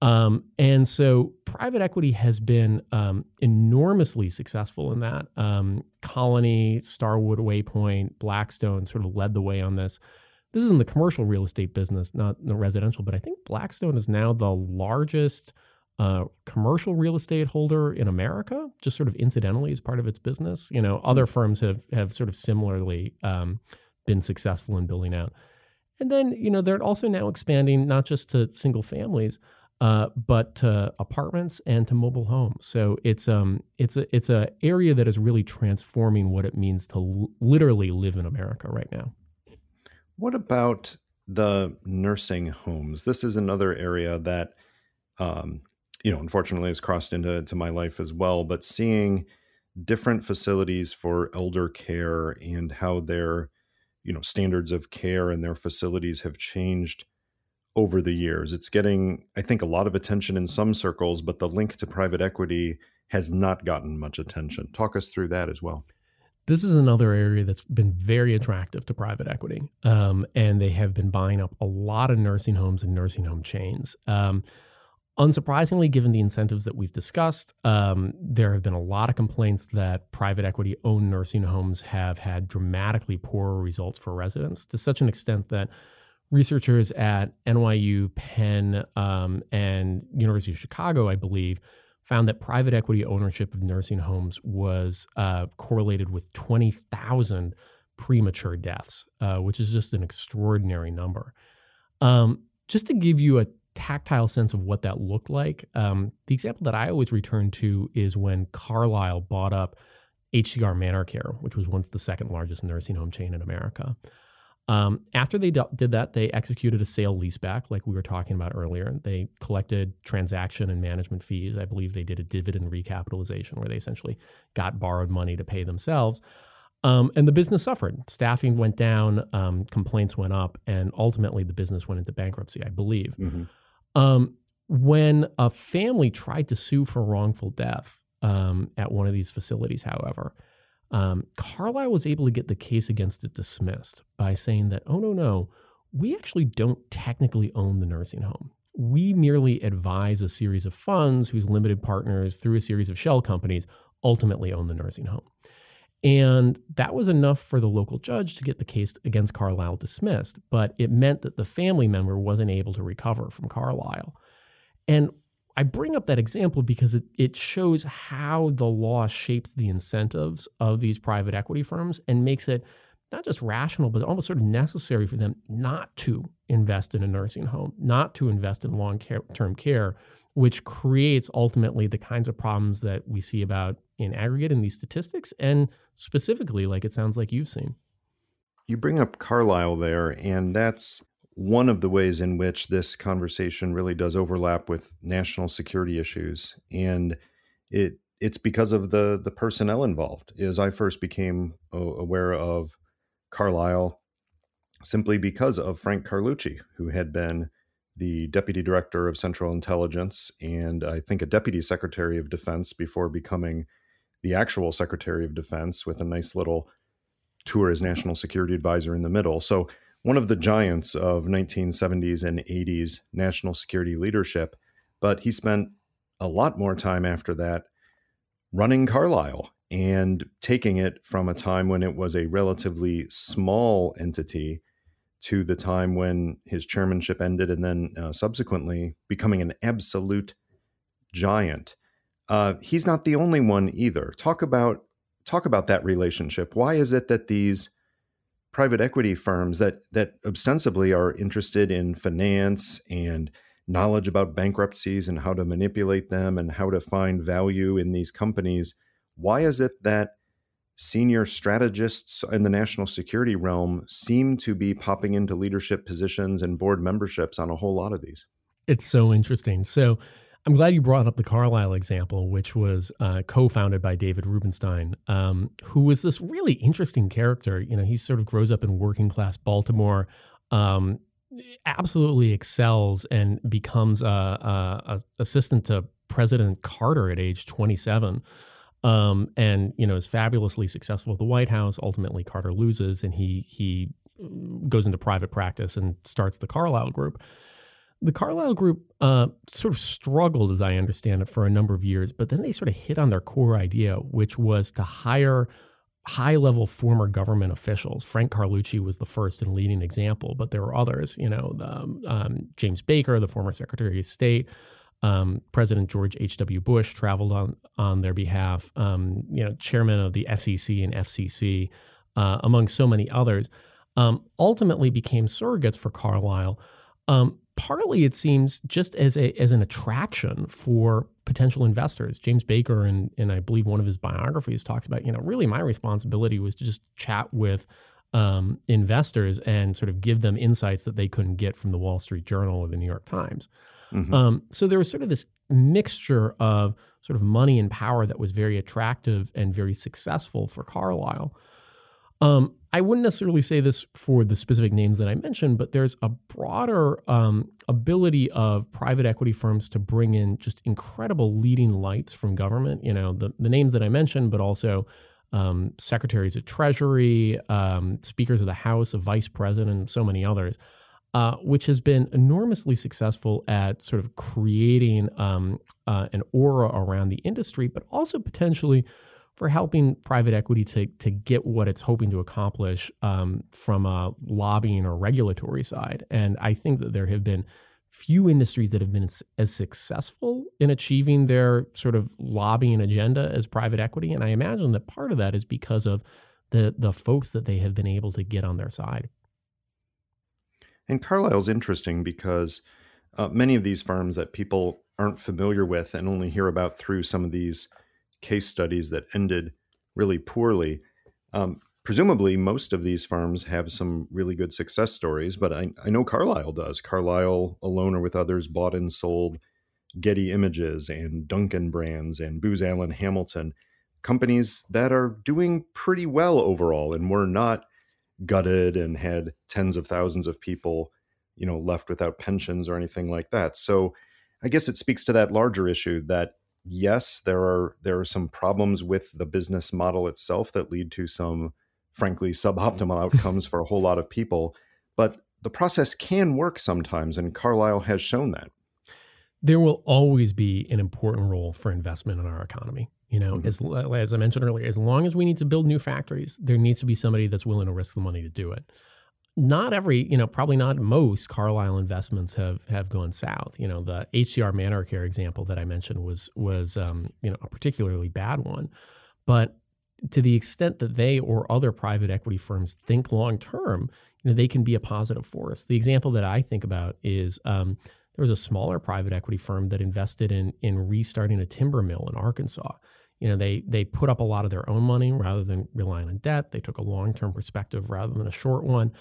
Um, and so private equity has been um, enormously successful in that. Um, Colony, Starwood, Waypoint, Blackstone sort of led the way on this. This is in the commercial real estate business, not the residential, but I think Blackstone is now the largest uh, commercial real estate holder in America, just sort of incidentally as part of its business. You know, other firms have have sort of similarly um, been successful in building out. And then, you know, they're also now expanding not just to single families, uh, but to apartments and to mobile homes. So it's um it's a it's a area that is really transforming what it means to l- literally live in America right now. What about the nursing homes? This is another area that, um, you know, unfortunately has crossed into to my life as well. But seeing different facilities for elder care and how their, you know, standards of care and their facilities have changed over the years. It's getting, I think, a lot of attention in some circles, but the link to private equity has not gotten much attention. Talk us through that as well. This is another area that's been very attractive to private equity, um, and they have been buying up a lot of nursing homes and nursing home chains. Um, unsurprisingly, given the incentives that we've discussed, um, there have been a lot of complaints that private equity owned nursing homes have had dramatically poorer results for residents to such an extent that researchers at NYU, Penn, um, and University of Chicago, I believe, found that private equity ownership of nursing homes was uh, correlated with 20,000 premature deaths, uh, which is just an extraordinary number. Um, just to give you a tactile sense of what that looked like, um, the example that I always return to is when Carlyle bought up HCR ManorCare, which was once the second largest nursing home chain in America. Um, after they did that, they executed a sale leaseback, like we were talking about earlier. They collected transaction and management fees. I believe they did a dividend recapitalization where they essentially got borrowed money to pay themselves. Um, and the business suffered. Staffing went down, um, complaints went up, and ultimately the business went into bankruptcy, I believe. Mm-hmm. Um, when a family tried to sue for wrongful death um, at one of these facilities, however, um, Carlyle was able to get the case against it dismissed by saying that, oh, no, no, we actually don't technically own the nursing home. We merely advise a series of funds whose limited partners, through a series of shell companies, ultimately own the nursing home. And that was enough for the local judge to get the case against Carlyle dismissed, but it meant that the family member wasn't able to recover from Carlyle. And I bring up that example because it, it shows how the law shapes the incentives of these private equity firms and makes it not just rational, but almost sort of necessary for them not to invest in a nursing home, not to invest in long term care, which creates ultimately the kinds of problems that we see about in aggregate in these statistics and specifically, like it sounds like you've seen. You bring up Carlyle there, and that's one of the ways in which this conversation really does overlap with national security issues and it it's because of the the personnel involved as i first became aware of carlyle simply because of frank carlucci who had been the deputy director of central intelligence and i think a deputy secretary of defense before becoming the actual secretary of defense with a nice little tour as national security advisor in the middle. So one of the giants of 1970s and 80s national security leadership, but he spent a lot more time after that running Carlyle and taking it from a time when it was a relatively small entity to the time when his chairmanship ended and then uh, subsequently becoming an absolute giant. Uh, he's not the only one either. Talk about talk about that relationship. Why is it that these private equity firms that that ostensibly are interested in finance and knowledge about bankruptcies and how to manipulate them and how to find value in these companies. Why is it that senior strategists in the national security realm seem to be popping into leadership positions and board memberships on a whole lot of these? It's so interesting. So I'm glad you brought up the Carlyle example, which was uh, co-founded by David Rubenstein, um, who was this really interesting character. You know, he sort of grows up in working class Baltimore, um, absolutely excels and becomes a, a, a, assistant to President Carter at age 27. Um, and you know is fabulously successful at the White House. Ultimately, Carter loses, and he he goes into private practice and starts the Carlyle Group. The Carlyle Group uh, sort of struggled, as I understand it, for a number of years, but then they sort of hit on their core idea, which was to hire high level former government officials. Frank Carlucci was the first and leading example, but there were others. You know, the, um, James Baker, the former Secretary of State, um, President George H.W. Bush traveled on on their behalf. Um, you know, chairman of the SEC and FCC, uh, among so many others, um, ultimately became surrogates for Carlyle. Um, partly, it seems, just as a as an attraction for potential investors. James Baker, and and I believe one of his biographies talks about, you know, really my responsibility was to just chat with um, investors and sort of give them insights that they couldn't get from the Wall Street Journal or the New York Times. Mm-hmm. Um, so there was sort of this mixture of sort of money and power that was very attractive and very successful for Carlyle. Um, I wouldn't necessarily say this for the specific names that I mentioned, but there's a broader um, ability of private equity firms to bring in just incredible leading lights from government. You know, the, the names that I mentioned, but also um, secretaries of Treasury, um, speakers of the House, a vice president, and so many others uh, which has been enormously successful at sort of creating um, uh, an aura around the industry, but also potentially for helping private equity to, to get what it's hoping to accomplish um, from a lobbying or regulatory side. And I think that there have been few industries that have been as successful in achieving their sort of lobbying agenda as private equity. And I imagine that part of that is because of the the folks that they have been able to get on their side. And Carlyle's interesting because uh, many of these firms that people aren't familiar with and only hear about through some of these case studies that ended really poorly. Um, presumably, most of these firms have some really good success stories, but I, I know Carlyle does. Carlyle, alone or with others, bought and sold Getty Images and Dunkin' Brands and Booz Allen Hamilton, companies that are doing pretty well overall and were not gutted and had tens of thousands of people, you know, left without pensions or anything like that. So I guess it speaks to that larger issue that yes, there are there are some problems with the business model itself that lead to some frankly suboptimal *laughs* outcomes for a whole lot of people, but the process can work sometimes and Carlyle has shown that. There will always be an important role for investment in our economy. You know, mm-hmm. as as I mentioned earlier, as long as we need to build new factories, there needs to be somebody that's willing to risk the money to do it. Not every, you know, probably not most Carlyle investments have have gone south. You know, the HCR ManorCare example that I mentioned was was um, you know a particularly bad one, but to the extent that they or other private equity firms think long term, you know, they can be a positive force. The example that I think about is um, there was a smaller private equity firm that invested in in restarting a timber mill in Arkansas. You know, they they put up a lot of their own money rather than relying on debt. They took a long term perspective rather than a short one.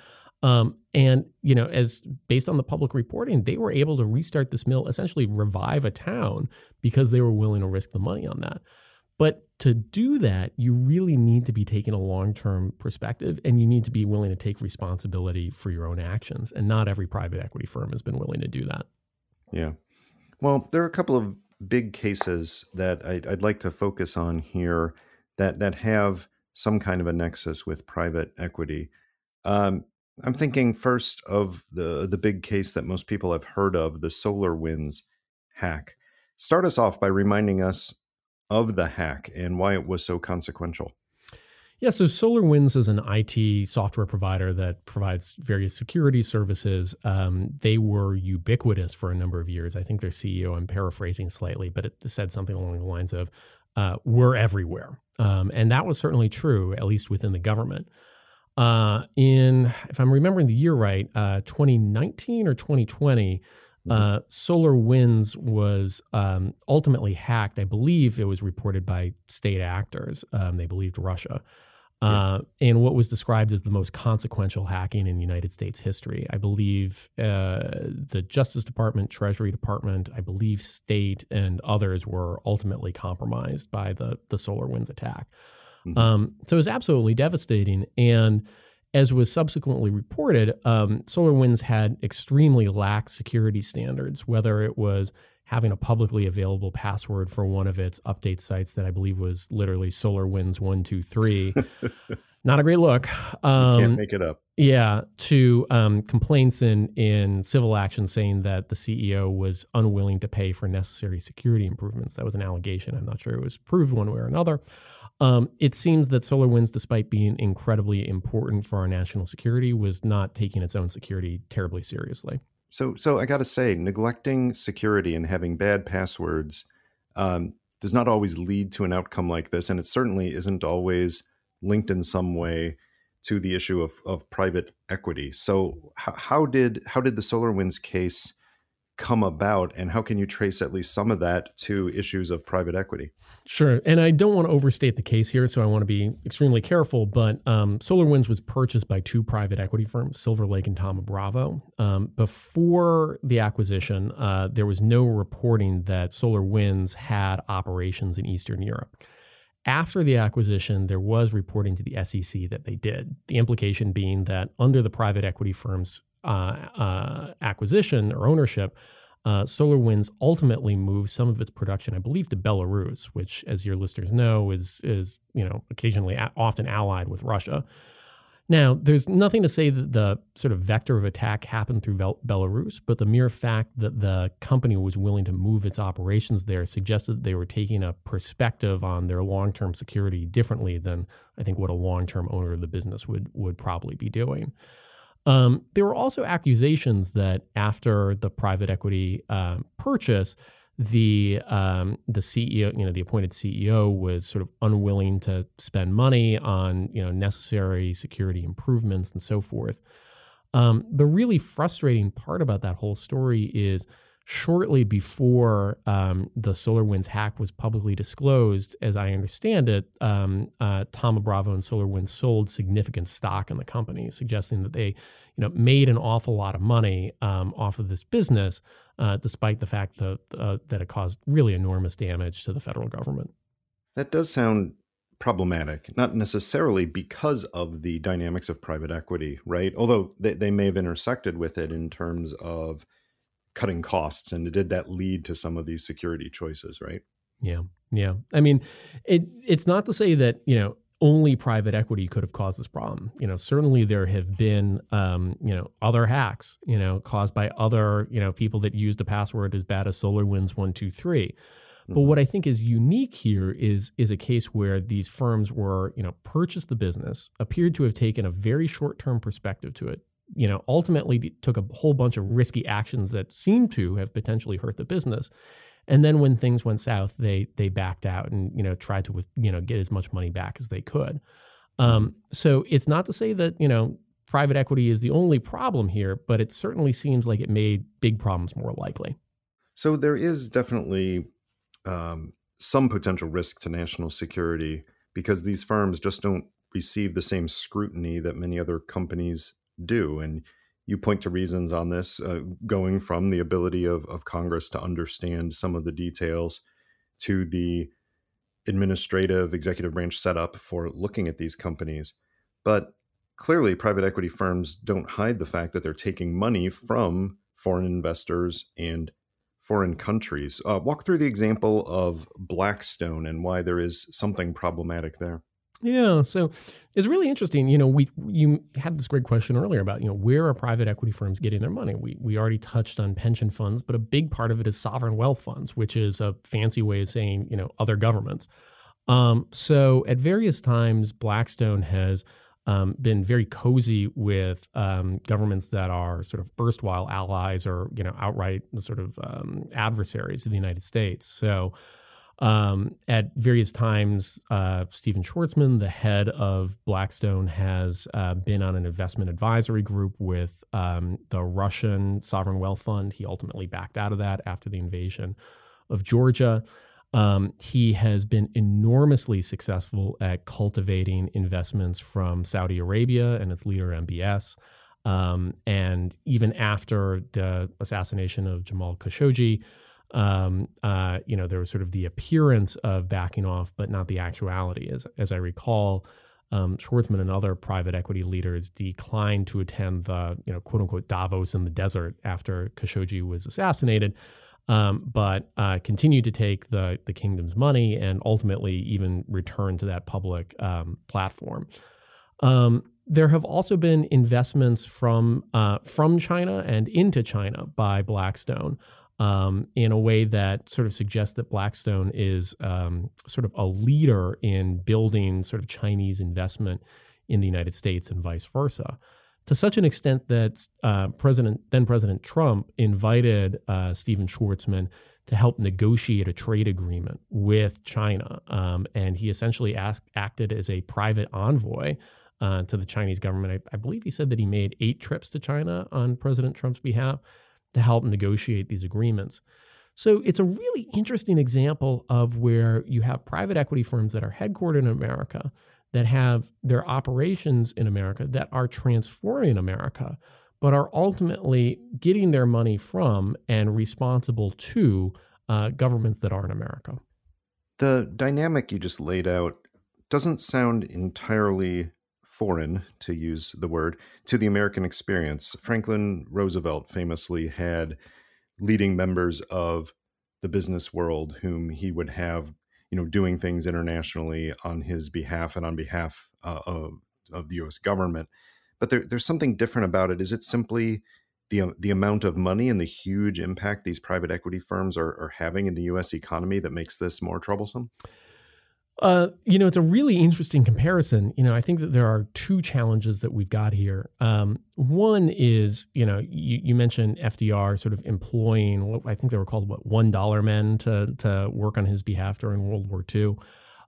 Um, and you know, as based on the public reporting, they were able to restart this mill, essentially revive a town because they were willing to risk the money on that. But to do that, you really need to be taking a long term perspective and you need to be willing to take responsibility for your own actions. And not every private equity firm has been willing to do that. Yeah. Well, there are a couple of big cases that I'd, I'd, like to focus on here that that have some kind of a nexus with private equity. Um, I'm thinking first of the the big case that most people have heard of, the SolarWinds hack. Start us off by reminding us of the hack and why it was so consequential. Yeah, so SolarWinds is an IT software provider that provides various security services. Um, they were ubiquitous for a number of years. I think their CEO, I'm paraphrasing slightly, but it said something along the lines of, uh, we're everywhere. Um, and that was certainly true, at least within the government. Uh, in, if I'm remembering the year right, uh, 2019 or 2020, Mm-hmm. Uh, SolarWinds was um, ultimately hacked. I believe it was reported by state actors. Um, they believed Russia. Uh, and what was described as the most consequential hacking in United States history. I believe uh, the Justice Department, Treasury Department, I believe state and others were ultimately compromised by the the SolarWinds attack. Mm-hmm. Um, so it was absolutely devastating. And as was subsequently reported, um, SolarWinds had extremely lax security standards, whether it was having a publicly available password for one of its update sites that I believe was literally SolarWinds123. *laughs* Not a great look. Um, can't make it up. Yeah, to um, complaints in, in civil action saying that the CEO was unwilling to pay for necessary security improvements. That was an allegation. I'm not sure it was proved one way or another. Um, it seems that SolarWinds, despite being incredibly important for our national security, was not taking its own security terribly seriously. So, so I got to say, neglecting security and having bad passwords um, does not always lead to an outcome like this, and it certainly isn't always linked in some way to the issue of, of private equity. So, how, how did how did the SolarWinds case come about and how can you trace at least some of that to issues of private equity sure and i don't want to overstate the case here so i want to be extremely careful but um, solarwinds was purchased by two private equity firms silver lake and thoma bravo um, before the acquisition uh, there was no reporting that solarwinds had operations in eastern europe after the acquisition, there was reporting to the SEC that they did. The implication being that under the private equity firm's uh, uh, acquisition or ownership, uh, SolarWinds ultimately moved some of its production, I believe, to Belarus, which, as your listeners know, is is you know occasionally a- often allied with Russia. Now, there's nothing to say that the sort of vector of attack happened through Bel- Belarus, but the mere fact that the company was willing to move its operations there suggested that they were taking a perspective on their long-term security differently than I think what a long-term owner of the business would would probably be doing. Um, there were also accusations that after the private equity um, purchase, the um, the CEO, you know, the appointed CEO was sort of unwilling to spend money on you know necessary security improvements and so forth. Um, the really frustrating part about that whole story is shortly before um, the SolarWinds hack was publicly disclosed, as I understand it, um, uh, Thoma Bravo and SolarWinds sold significant stock in the company, suggesting that they, you know, made an awful lot of money um, off of this business, uh, despite the fact that uh, that it caused really enormous damage to the federal government. That does sound problematic, not necessarily because of the dynamics of private equity, right? Although they, they may have intersected with it in terms of cutting costs and did that lead to some of these security choices right yeah yeah i mean it it's not to say that you know only private equity could have caused this problem. You know, certainly there have been, um, you know, other hacks, you know, caused by other, you know, people that used a password as bad as SolarWinds one two three. But mm-hmm. what I think is unique here is is a case where these firms were, you know, purchased the business, appeared to have taken a very short term perspective to it, you know, ultimately took a whole bunch of risky actions that seemed to have potentially hurt the business. And then when things went south, they they backed out and you know tried to you know get as much money back as they could. Um, mm-hmm. so it's not to say that you know private equity is the only problem here, but it certainly seems like it made big problems more likely. So there is definitely um, some potential risk to national security because these firms just don't receive the same scrutiny that many other companies do. And you point to reasons on this, uh, going from the ability of, of Congress to understand some of the details to the administrative executive branch setup for looking at these companies. But clearly, private equity firms don't hide the fact that they're taking money from foreign investors and foreign countries. Uh, walk through the example of Blackstone and why there is something problematic there. Yeah, so it's really interesting. You know, we you had this great question earlier about you know where are private equity firms getting their money? We we already touched on pension funds, but a big part of it is sovereign wealth funds, which is a fancy way of saying you know other governments. Um, so at various times, Blackstone has um, been very cozy with um, governments that are sort of erstwhile allies or you know outright sort of um, adversaries of the United States. So Um, at various times, uh, Stephen Schwarzman, the head of Blackstone, has uh, been on an investment advisory group with um, the Russian sovereign wealth fund. He ultimately backed out of that after the invasion of Georgia. Um, he has been enormously successful at cultivating investments from Saudi Arabia and its leader MBS. Um, and even after the assassination of Jamal Khashoggi, um, uh, you know, there was sort of the appearance of backing off, but not the actuality. As, as I recall, um, Schwarzman and other private equity leaders declined to attend the, you know, quote unquote Davos in the desert after Khashoggi was assassinated, um, but uh, continued to take the the kingdom's money and ultimately even return to that public um, platform. Um, there have also been investments from uh, from China and into China by Blackstone um, in a way that sort of suggests that Blackstone is um, sort of a leader in building sort of Chinese investment in the United States and vice versa. To such an extent that uh, President then President Trump invited uh, Stephen Schwarzman to help negotiate a trade agreement with China, um, and he essentially asked, acted as a private envoy uh, to the Chinese government. I, I, believe he said that he made eight trips to China on President Trump's behalf to help negotiate these agreements. So it's a really interesting example of where you have private equity firms that are headquartered in America, that have their operations in America, that are transforming America, but are ultimately getting their money from and responsible to uh, governments that aren't America. The dynamic you just laid out doesn't sound entirely foreign, to use the word, to the American experience. Franklin Roosevelt famously had leading members of the business world whom he would have, you know, doing things internationally on his behalf and on behalf uh, of, of the U.S. government. But there, there's something different about it. Is it simply the the amount of money and the huge impact these private equity firms are, are having in the U.S. economy that makes this more troublesome? Uh, you know, it's a really interesting comparison. You know, I think that there are two challenges that we've got here. Um, one is, you know, you, you, mentioned FDR sort of employing what I think they were called what one dollar men to to work on his behalf during World War II.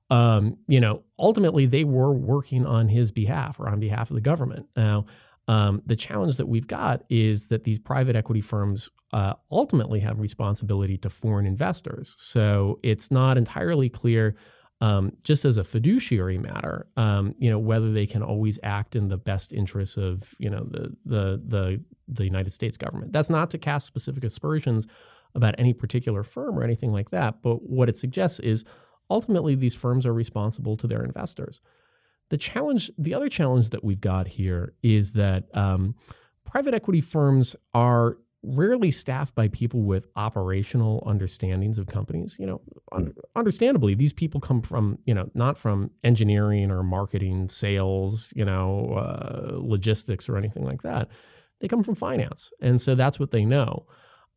Um, you know, ultimately they were working on his behalf or on behalf of the government. Now, um, the challenge that we've got is that these private equity firms uh, ultimately have responsibility to foreign investors. So it's not entirely clear um, just as a fiduciary matter, um, you know, whether they can always act in the best interests of, you know, the the the the United States government. That's not to cast specific aspersions about any particular firm or anything like that. But what it suggests is ultimately these firms are responsible to their investors. The challenge, the other challenge that we've got here is that um, private equity firms are rarely staffed by people with operational understandings of companies. You know, un- understandably, these people come from, you know, not from engineering or marketing, sales, you know, uh, logistics or anything like that. They come from finance. And so that's what they know.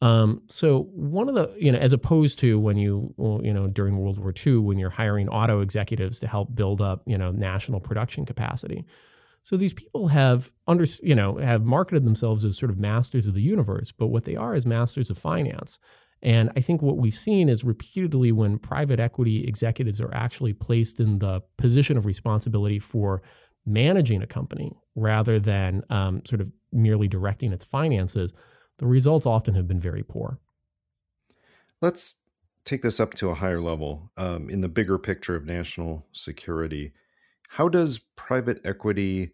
Um, so one of the, you know, as opposed to when you, well, you know, during World War II, when you're hiring auto executives to help build up, you know, national production capacity, so these people have under, you know, have marketed themselves as sort of masters of the universe, but what they are is masters of finance. And I think what we've seen is repeatedly when private equity executives are actually placed in the position of responsibility for managing a company rather than um, sort of merely directing its finances, the results often have been very poor. Let's take this up to a higher level um, in the bigger picture of national security. How does private equity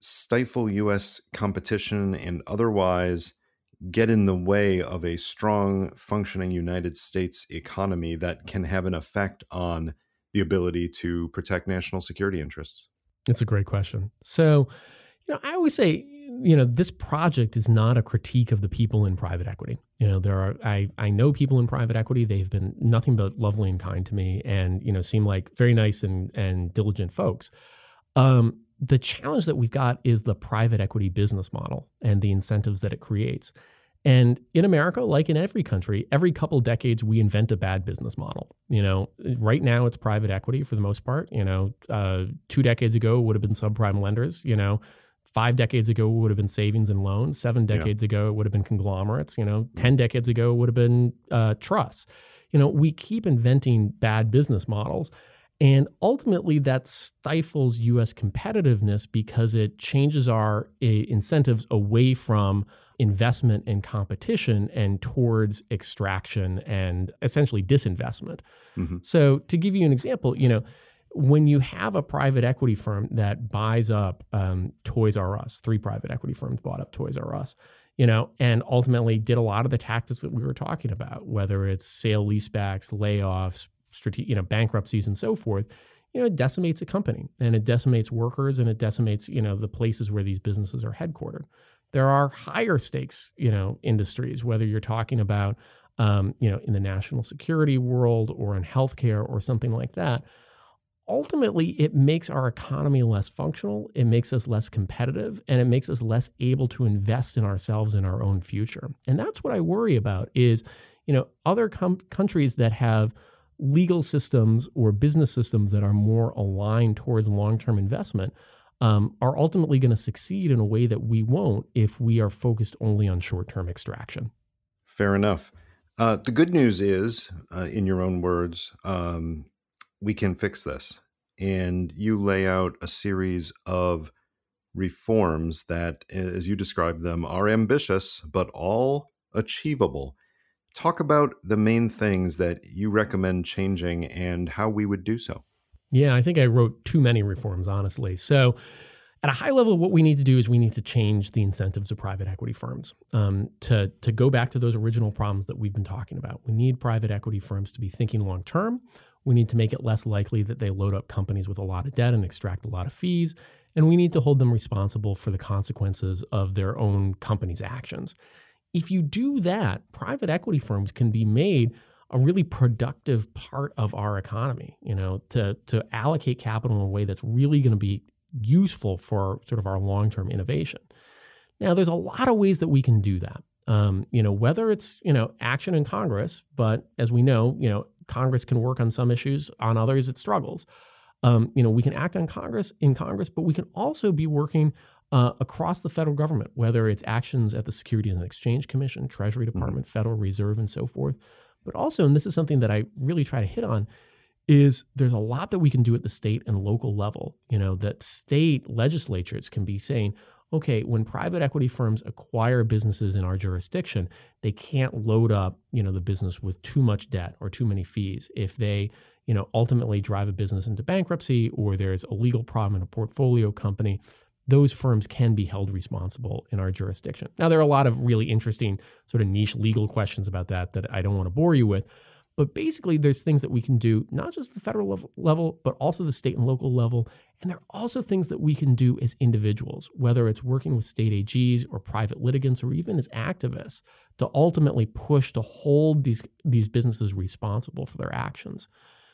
stifle US competition and otherwise get in the way of a strong, functioning United States economy that can have an effect on the ability to protect national security interests? It's a great question. So, you know, I always say, you know, this project is not a critique of the people in private equity. You know, there are I I know people in private equity. They've been nothing but lovely and kind to me, and you know, seem like very nice and and diligent folks. Um, the challenge that we've got is the private equity business model and the incentives that it creates. And in America, like in every country, every couple decades we invent a bad business model. You know, right now it's private equity for the most part. You know, uh, two decades ago would have been subprime lenders. You know, five decades ago it would have been savings and loans. Seven decades yeah. ago it would have been conglomerates. You know, ten decades ago it would have been uh, trusts you know, we keep inventing bad business models. And ultimately, that stifles US competitiveness because it changes our uh, incentives away from investment and competition and towards extraction and essentially disinvestment. Mm-hmm. So, to give you an example, you know, when you have a private equity firm that buys up um, Toys R Us, three private equity firms bought up Toys R Us, you know, and ultimately did a lot of the tactics that we were talking about, whether it's sale leasebacks, layoffs, strate- you know, bankruptcies, and so forth. You know, it decimates a company and it decimates workers and it decimates you know the places where these businesses are headquartered. There are higher stakes, you know, industries, whether you're talking about, um, you know, in the national security world or in healthcare or something like that ultimately it makes our economy less functional it makes us less competitive and it makes us less able to invest in ourselves in our own future. And that's what i worry about is you know other com- countries that have legal systems or business systems that are more aligned towards long-term investment um, are ultimately going to succeed in a way that we won't if we are focused only on short-term extraction. Fair enough. Uh, the good news is, uh, in your own words, um, we can fix this. And you lay out a series of reforms that, as you describe them, are ambitious, but all achievable. Talk about the main things that you recommend changing and how we would do so. Yeah, I think I wrote too many reforms, honestly. So, at a high level, what we need to do is we need to change the incentives of private equity firms um, to, to go back to those original problems that we've been talking about. We need private equity firms to be thinking long term. We need to make it less likely that they load up companies with a lot of debt and extract a lot of fees. And we need to hold them responsible for the consequences of their own company's actions. If you do that, private equity firms can be made a really productive part of our economy, you know, to, to allocate capital in a way that's really going to be useful for sort of our long-term innovation. Now, there's a lot of ways that we can do that. Um, you know, whether it's you know action in Congress, but as we know, you know, Congress can work on some issues, on others it struggles. Um, you know, we can act on Congress in Congress, but we can also be working uh, across the federal government, whether it's actions at the Securities and Exchange Commission, Treasury mm-hmm. Department, mm-hmm. Federal Reserve, and so forth. But also, and this is something that I really try to hit on, is there's a lot that we can do at the state and local level. You know, that state legislatures can be saying, okay, when private equity firms acquire businesses in our jurisdiction, they can't load up, you know, the business with too much debt or too many fees. If they, you know, ultimately drive a business into bankruptcy or there's a legal problem in a portfolio company, those firms can be held responsible in our jurisdiction. Now, there are a lot of really interesting sort of niche legal questions about that that I don't want to bore you with. But basically, there's things that we can do, not just the federal level, level, but also the state and local level. And there are also things that we can do as individuals, whether it's working with state AGs or private litigants or even as activists, to ultimately push to hold these, these businesses responsible for their actions.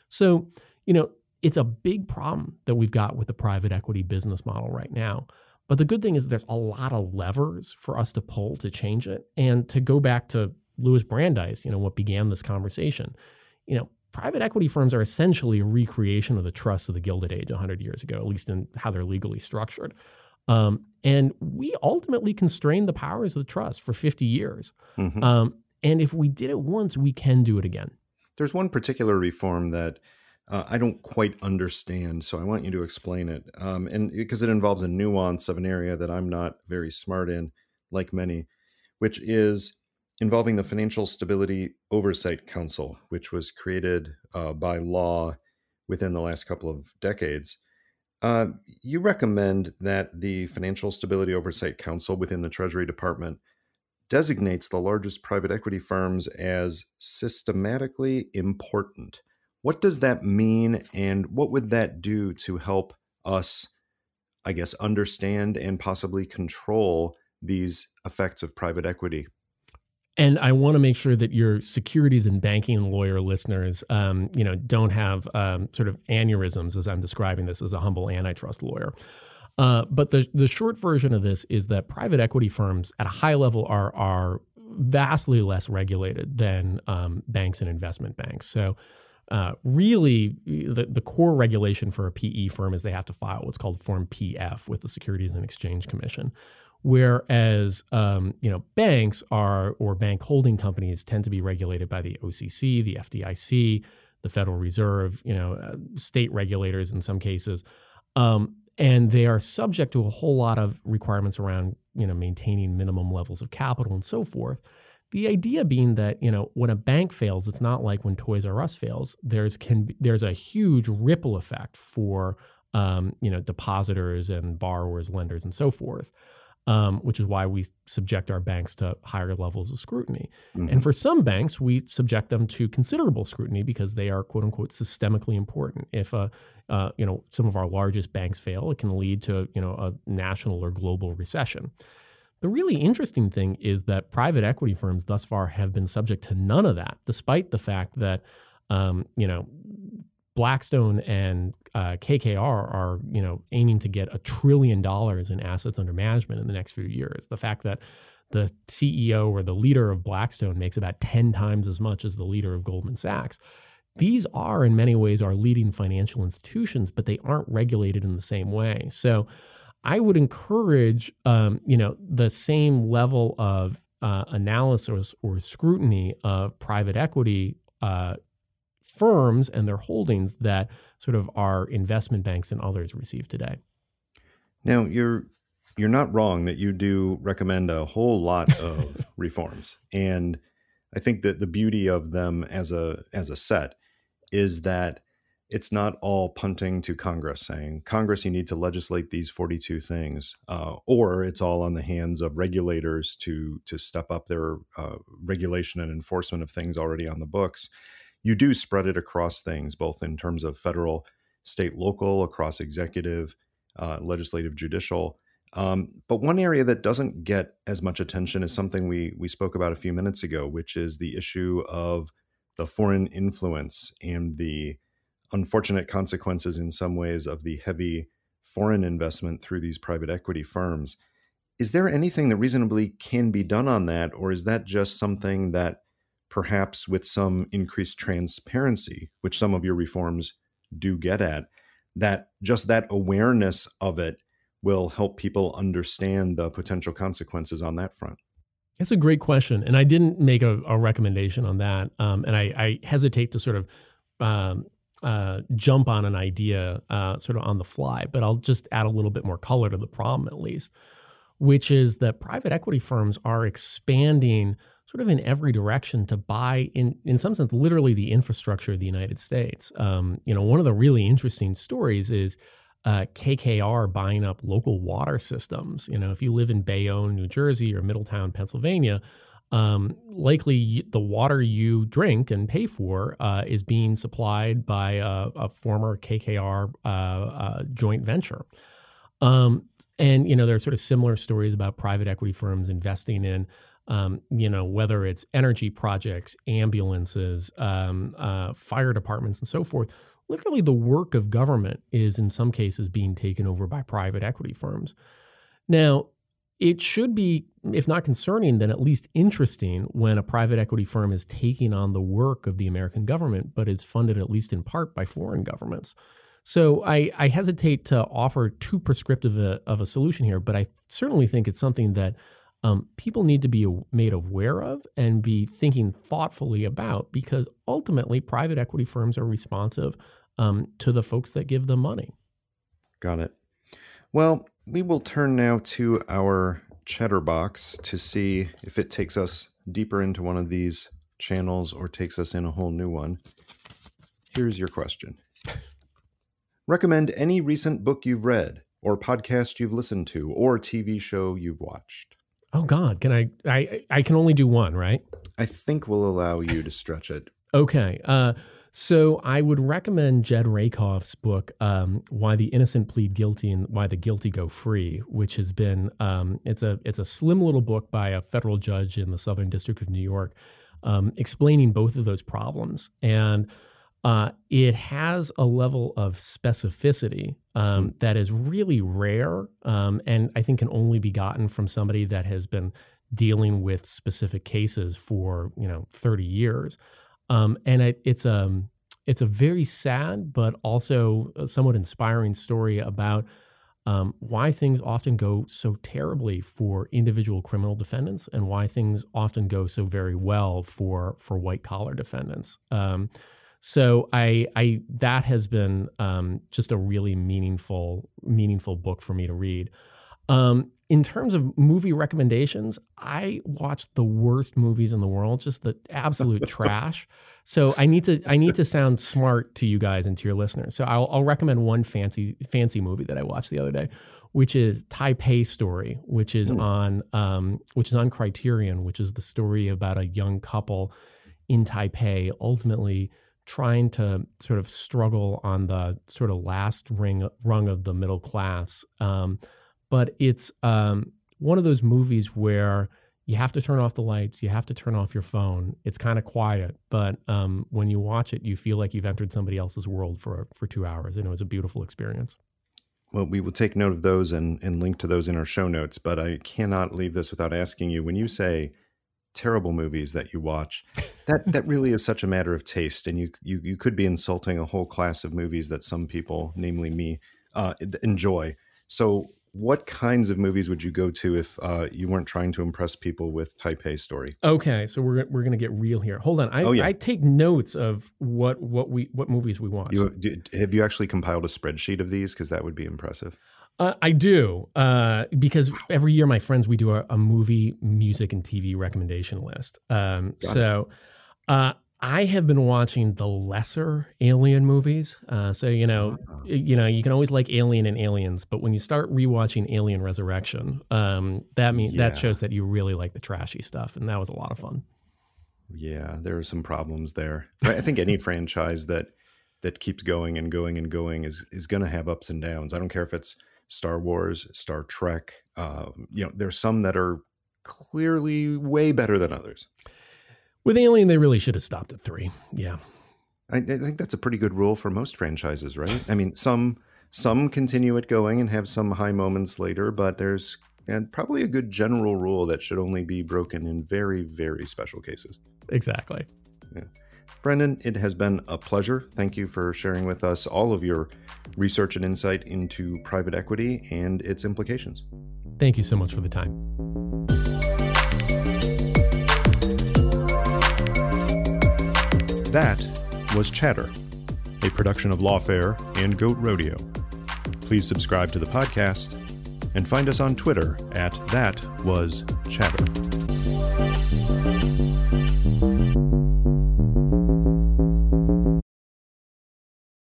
So, you know, it's a big problem that we've got with the private equity business model right now. But the good thing is there's a lot of levers for us to pull to change it. And to go back to Louis Brandeis, you know, what began this conversation. You know, private equity firms are essentially a recreation of the trusts of the Gilded Age 100 years ago, at least in how they're legally structured. Um, and we ultimately constrained the powers of the trust for 50 years. Mm-hmm. Um, and if we did it once, we can do it again. There's one particular reform that uh, I don't quite understand, so I want you to explain it. Um, and because it involves a nuance of an area that I'm not very smart in, like many, which is involving the Financial Stability Oversight Council, which was created uh, by law within the last couple of decades. Uh, you recommend that the Financial Stability Oversight Council within the Treasury Department designates the largest private equity firms as systematically important. What does that mean, and what would that do to help us, I guess, understand and possibly control these effects of private equity? And I want to make sure that your securities and banking lawyer listeners, um, you know, don't have um, sort of aneurysms as I'm describing this as a humble antitrust lawyer. Uh, but the the short version of this is that private equity firms at a high level are are vastly less regulated than um, banks and investment banks. So. Uh, really, the, the core regulation for a PE firm is they have to file what's called Form PF with the Securities and Exchange Commission Whereas, um, you know, banks are or bank holding companies tend to be regulated by the OCC, the FDIC, the Federal Reserve, you know, uh, state regulators in some cases, um, and they are subject to a whole lot of requirements around, you know, maintaining minimum levels of capital and so forth. The idea being that you know when a bank fails, it's not like when Toys R Us fails. There's can be, there's a huge ripple effect for um, you know depositors and borrowers, lenders, and so forth um, which is why we subject our banks to higher levels of scrutiny. Mm-hmm. And for some banks, we subject them to considerable scrutiny because they are quote unquote systemically important. If uh, uh, you know some of our largest banks fail, it can lead to you know a national or global recession. The really interesting thing is that private equity firms thus far have been subject to none of that, despite the fact that um, you know Blackstone and uh, KKR are, you know, aiming to get a trillion dollars in assets under management in the next few years. The fact that the CEO or the leader of Blackstone makes about 10 times as much as the leader of Goldman Sachs. These are, in many ways, our leading financial institutions, but they aren't regulated in the same way. So, I would encourage, um, you know, the same level of uh, analysis or scrutiny of private equity uh, firms and their holdings that sort of our investment banks and others receive today. Now, you're you're not wrong that you do recommend a whole lot *laughs* of reforms, and I think that the beauty of them as a as a set is that it's not all punting to Congress saying, Congress, you need to legislate these 42 things, uh, or it's all on the hands of regulators to to step up their uh, regulation and enforcement of things already on the books you do spread it across things, both in terms of federal, state, local, across executive, uh, legislative, judicial. Um, but one area that doesn't get as much attention is something we we spoke about a few minutes ago, which is the issue of the foreign influence and the unfortunate consequences in some ways of the heavy foreign investment through these private equity firms. Is there anything that reasonably can be done on that, or is that just something that perhaps with some increased transparency, which some of your reforms do get at, that just that awareness of it will help people understand the potential consequences on that front? That's a great question. And I didn't make a, a recommendation on that. Um, and I, I, hesitate to sort of um, uh, jump on an idea uh, sort of on the fly, but I'll just add a little bit more color to the problem at least, which is that private equity firms are expanding sort of in every direction to buy in in some sense literally the infrastructure of the United States. Um, you know, one of the really interesting stories is uh, KKR buying up local water systems. You know, if you live in Bayonne, New Jersey, or Middletown, Pennsylvania, um, likely the water you drink and pay for uh, is being supplied by a, a former KKR uh, uh, joint venture. Um, and you know, there are sort of similar stories about private equity firms investing in um, you know, whether it's energy projects, ambulances, um, uh, fire departments, and so forth. Literally, the work of government is in some cases being taken over by private equity firms. Now, it should be, if not concerning, then at least interesting when a private equity firm is taking on the work of the American government, but is funded at least in part by foreign governments. So I, I hesitate to offer too prescriptive a, of a solution here, but I certainly think it's something that um, people need to be made aware of and be thinking thoughtfully about because ultimately private equity firms are responsive um, to the folks that give them money. Got it. Well, we will turn now to our chatterbox to see if it takes us deeper into one of these channels or takes us in a whole new one. Here's your question *laughs* Recommend any recent book you've read, or podcast you've listened to, or TV show you've watched. Oh God, can I? I I can only do one, right? I think we'll allow you to stretch it. Okay. Uh, so I would recommend Jed Rakoff's book, um, "Why the Innocent Plead Guilty and Why the Guilty Go Free," which has been um, it's a it's a slim little book by a federal judge in the Southern District of New York, um, explaining both of those problems and uh, it has a level of specificity um, mm. that is really rare um, and I think can only be gotten from somebody that has been dealing with specific cases for you know 30 years. Um, and it, it's a um, it's a very sad but also somewhat inspiring story about um, why things often go so terribly for individual criminal defendants and why things often go so very well for for white collar defendants. So I, I that has been um, just a really meaningful meaningful book for me to read. Um, in terms of movie recommendations, I watched the worst movies in the world, just the absolute trash. *laughs* So I need to I need to sound smart to you guys and to your listeners. So I'll, I'll recommend one fancy fancy movie that I watched the other day, which is Taipei Story, which is mm. on um, which is on Criterion, which is the story about a young couple in Taipei ultimately trying to sort of struggle on the sort of last ring rung of the middle class. Um, but it's um, one of those movies where you have to turn off the lights, you have to turn off your phone. It's kind of quiet, but um, when you watch it, you feel like you've entered somebody else's world for for two hours, and it was a beautiful experience. Well, we will take note of those and, and link to those in our show notes. But I cannot leave this without asking you when you say terrible movies that you watch. That that really is such a matter of taste, and you you you could be insulting a whole class of movies that some people, namely me, uh, enjoy. So, what kinds of movies would you go to if uh, you weren't trying to impress people with Taipei Story? Okay, so we're we're gonna get real here. Hold on, I, oh, yeah. I take notes of what what we what movies we watch. You, have you actually compiled a spreadsheet of these? Because that would be impressive. Uh, I do uh, because every year, my friends, we do a, a movie, music, and TV recommendation list. Um, so uh, I have been watching the lesser Alien movies. Uh, so you know, you know, you can always like Alien and Aliens, but when you start rewatching Alien Resurrection, um, that means yeah. that shows that you really like the trashy stuff, and that was a lot of fun. Yeah, there are some problems there. I think any *laughs* franchise that that keeps going and going and going is is going to have ups and downs. I don't care if it's Star Wars, Star Trek. Uh, you know, there's some that are clearly way better than others. With Alien, they really should have stopped at three. Yeah, I, I think that's a pretty good rule for most franchises, right? I mean, some some continue it going and have some high moments later, but there's and probably a good general rule that should only be broken in very, very special cases. Exactly. Yeah. Brendan, it has been a pleasure. Thank you for sharing with us all of your research and insight into private equity and its implications. Thank you so much for the time. That was Chatter, a production of Lawfare and Goat Rodeo. Please subscribe to the podcast and find us on Twitter at That Was Chatter.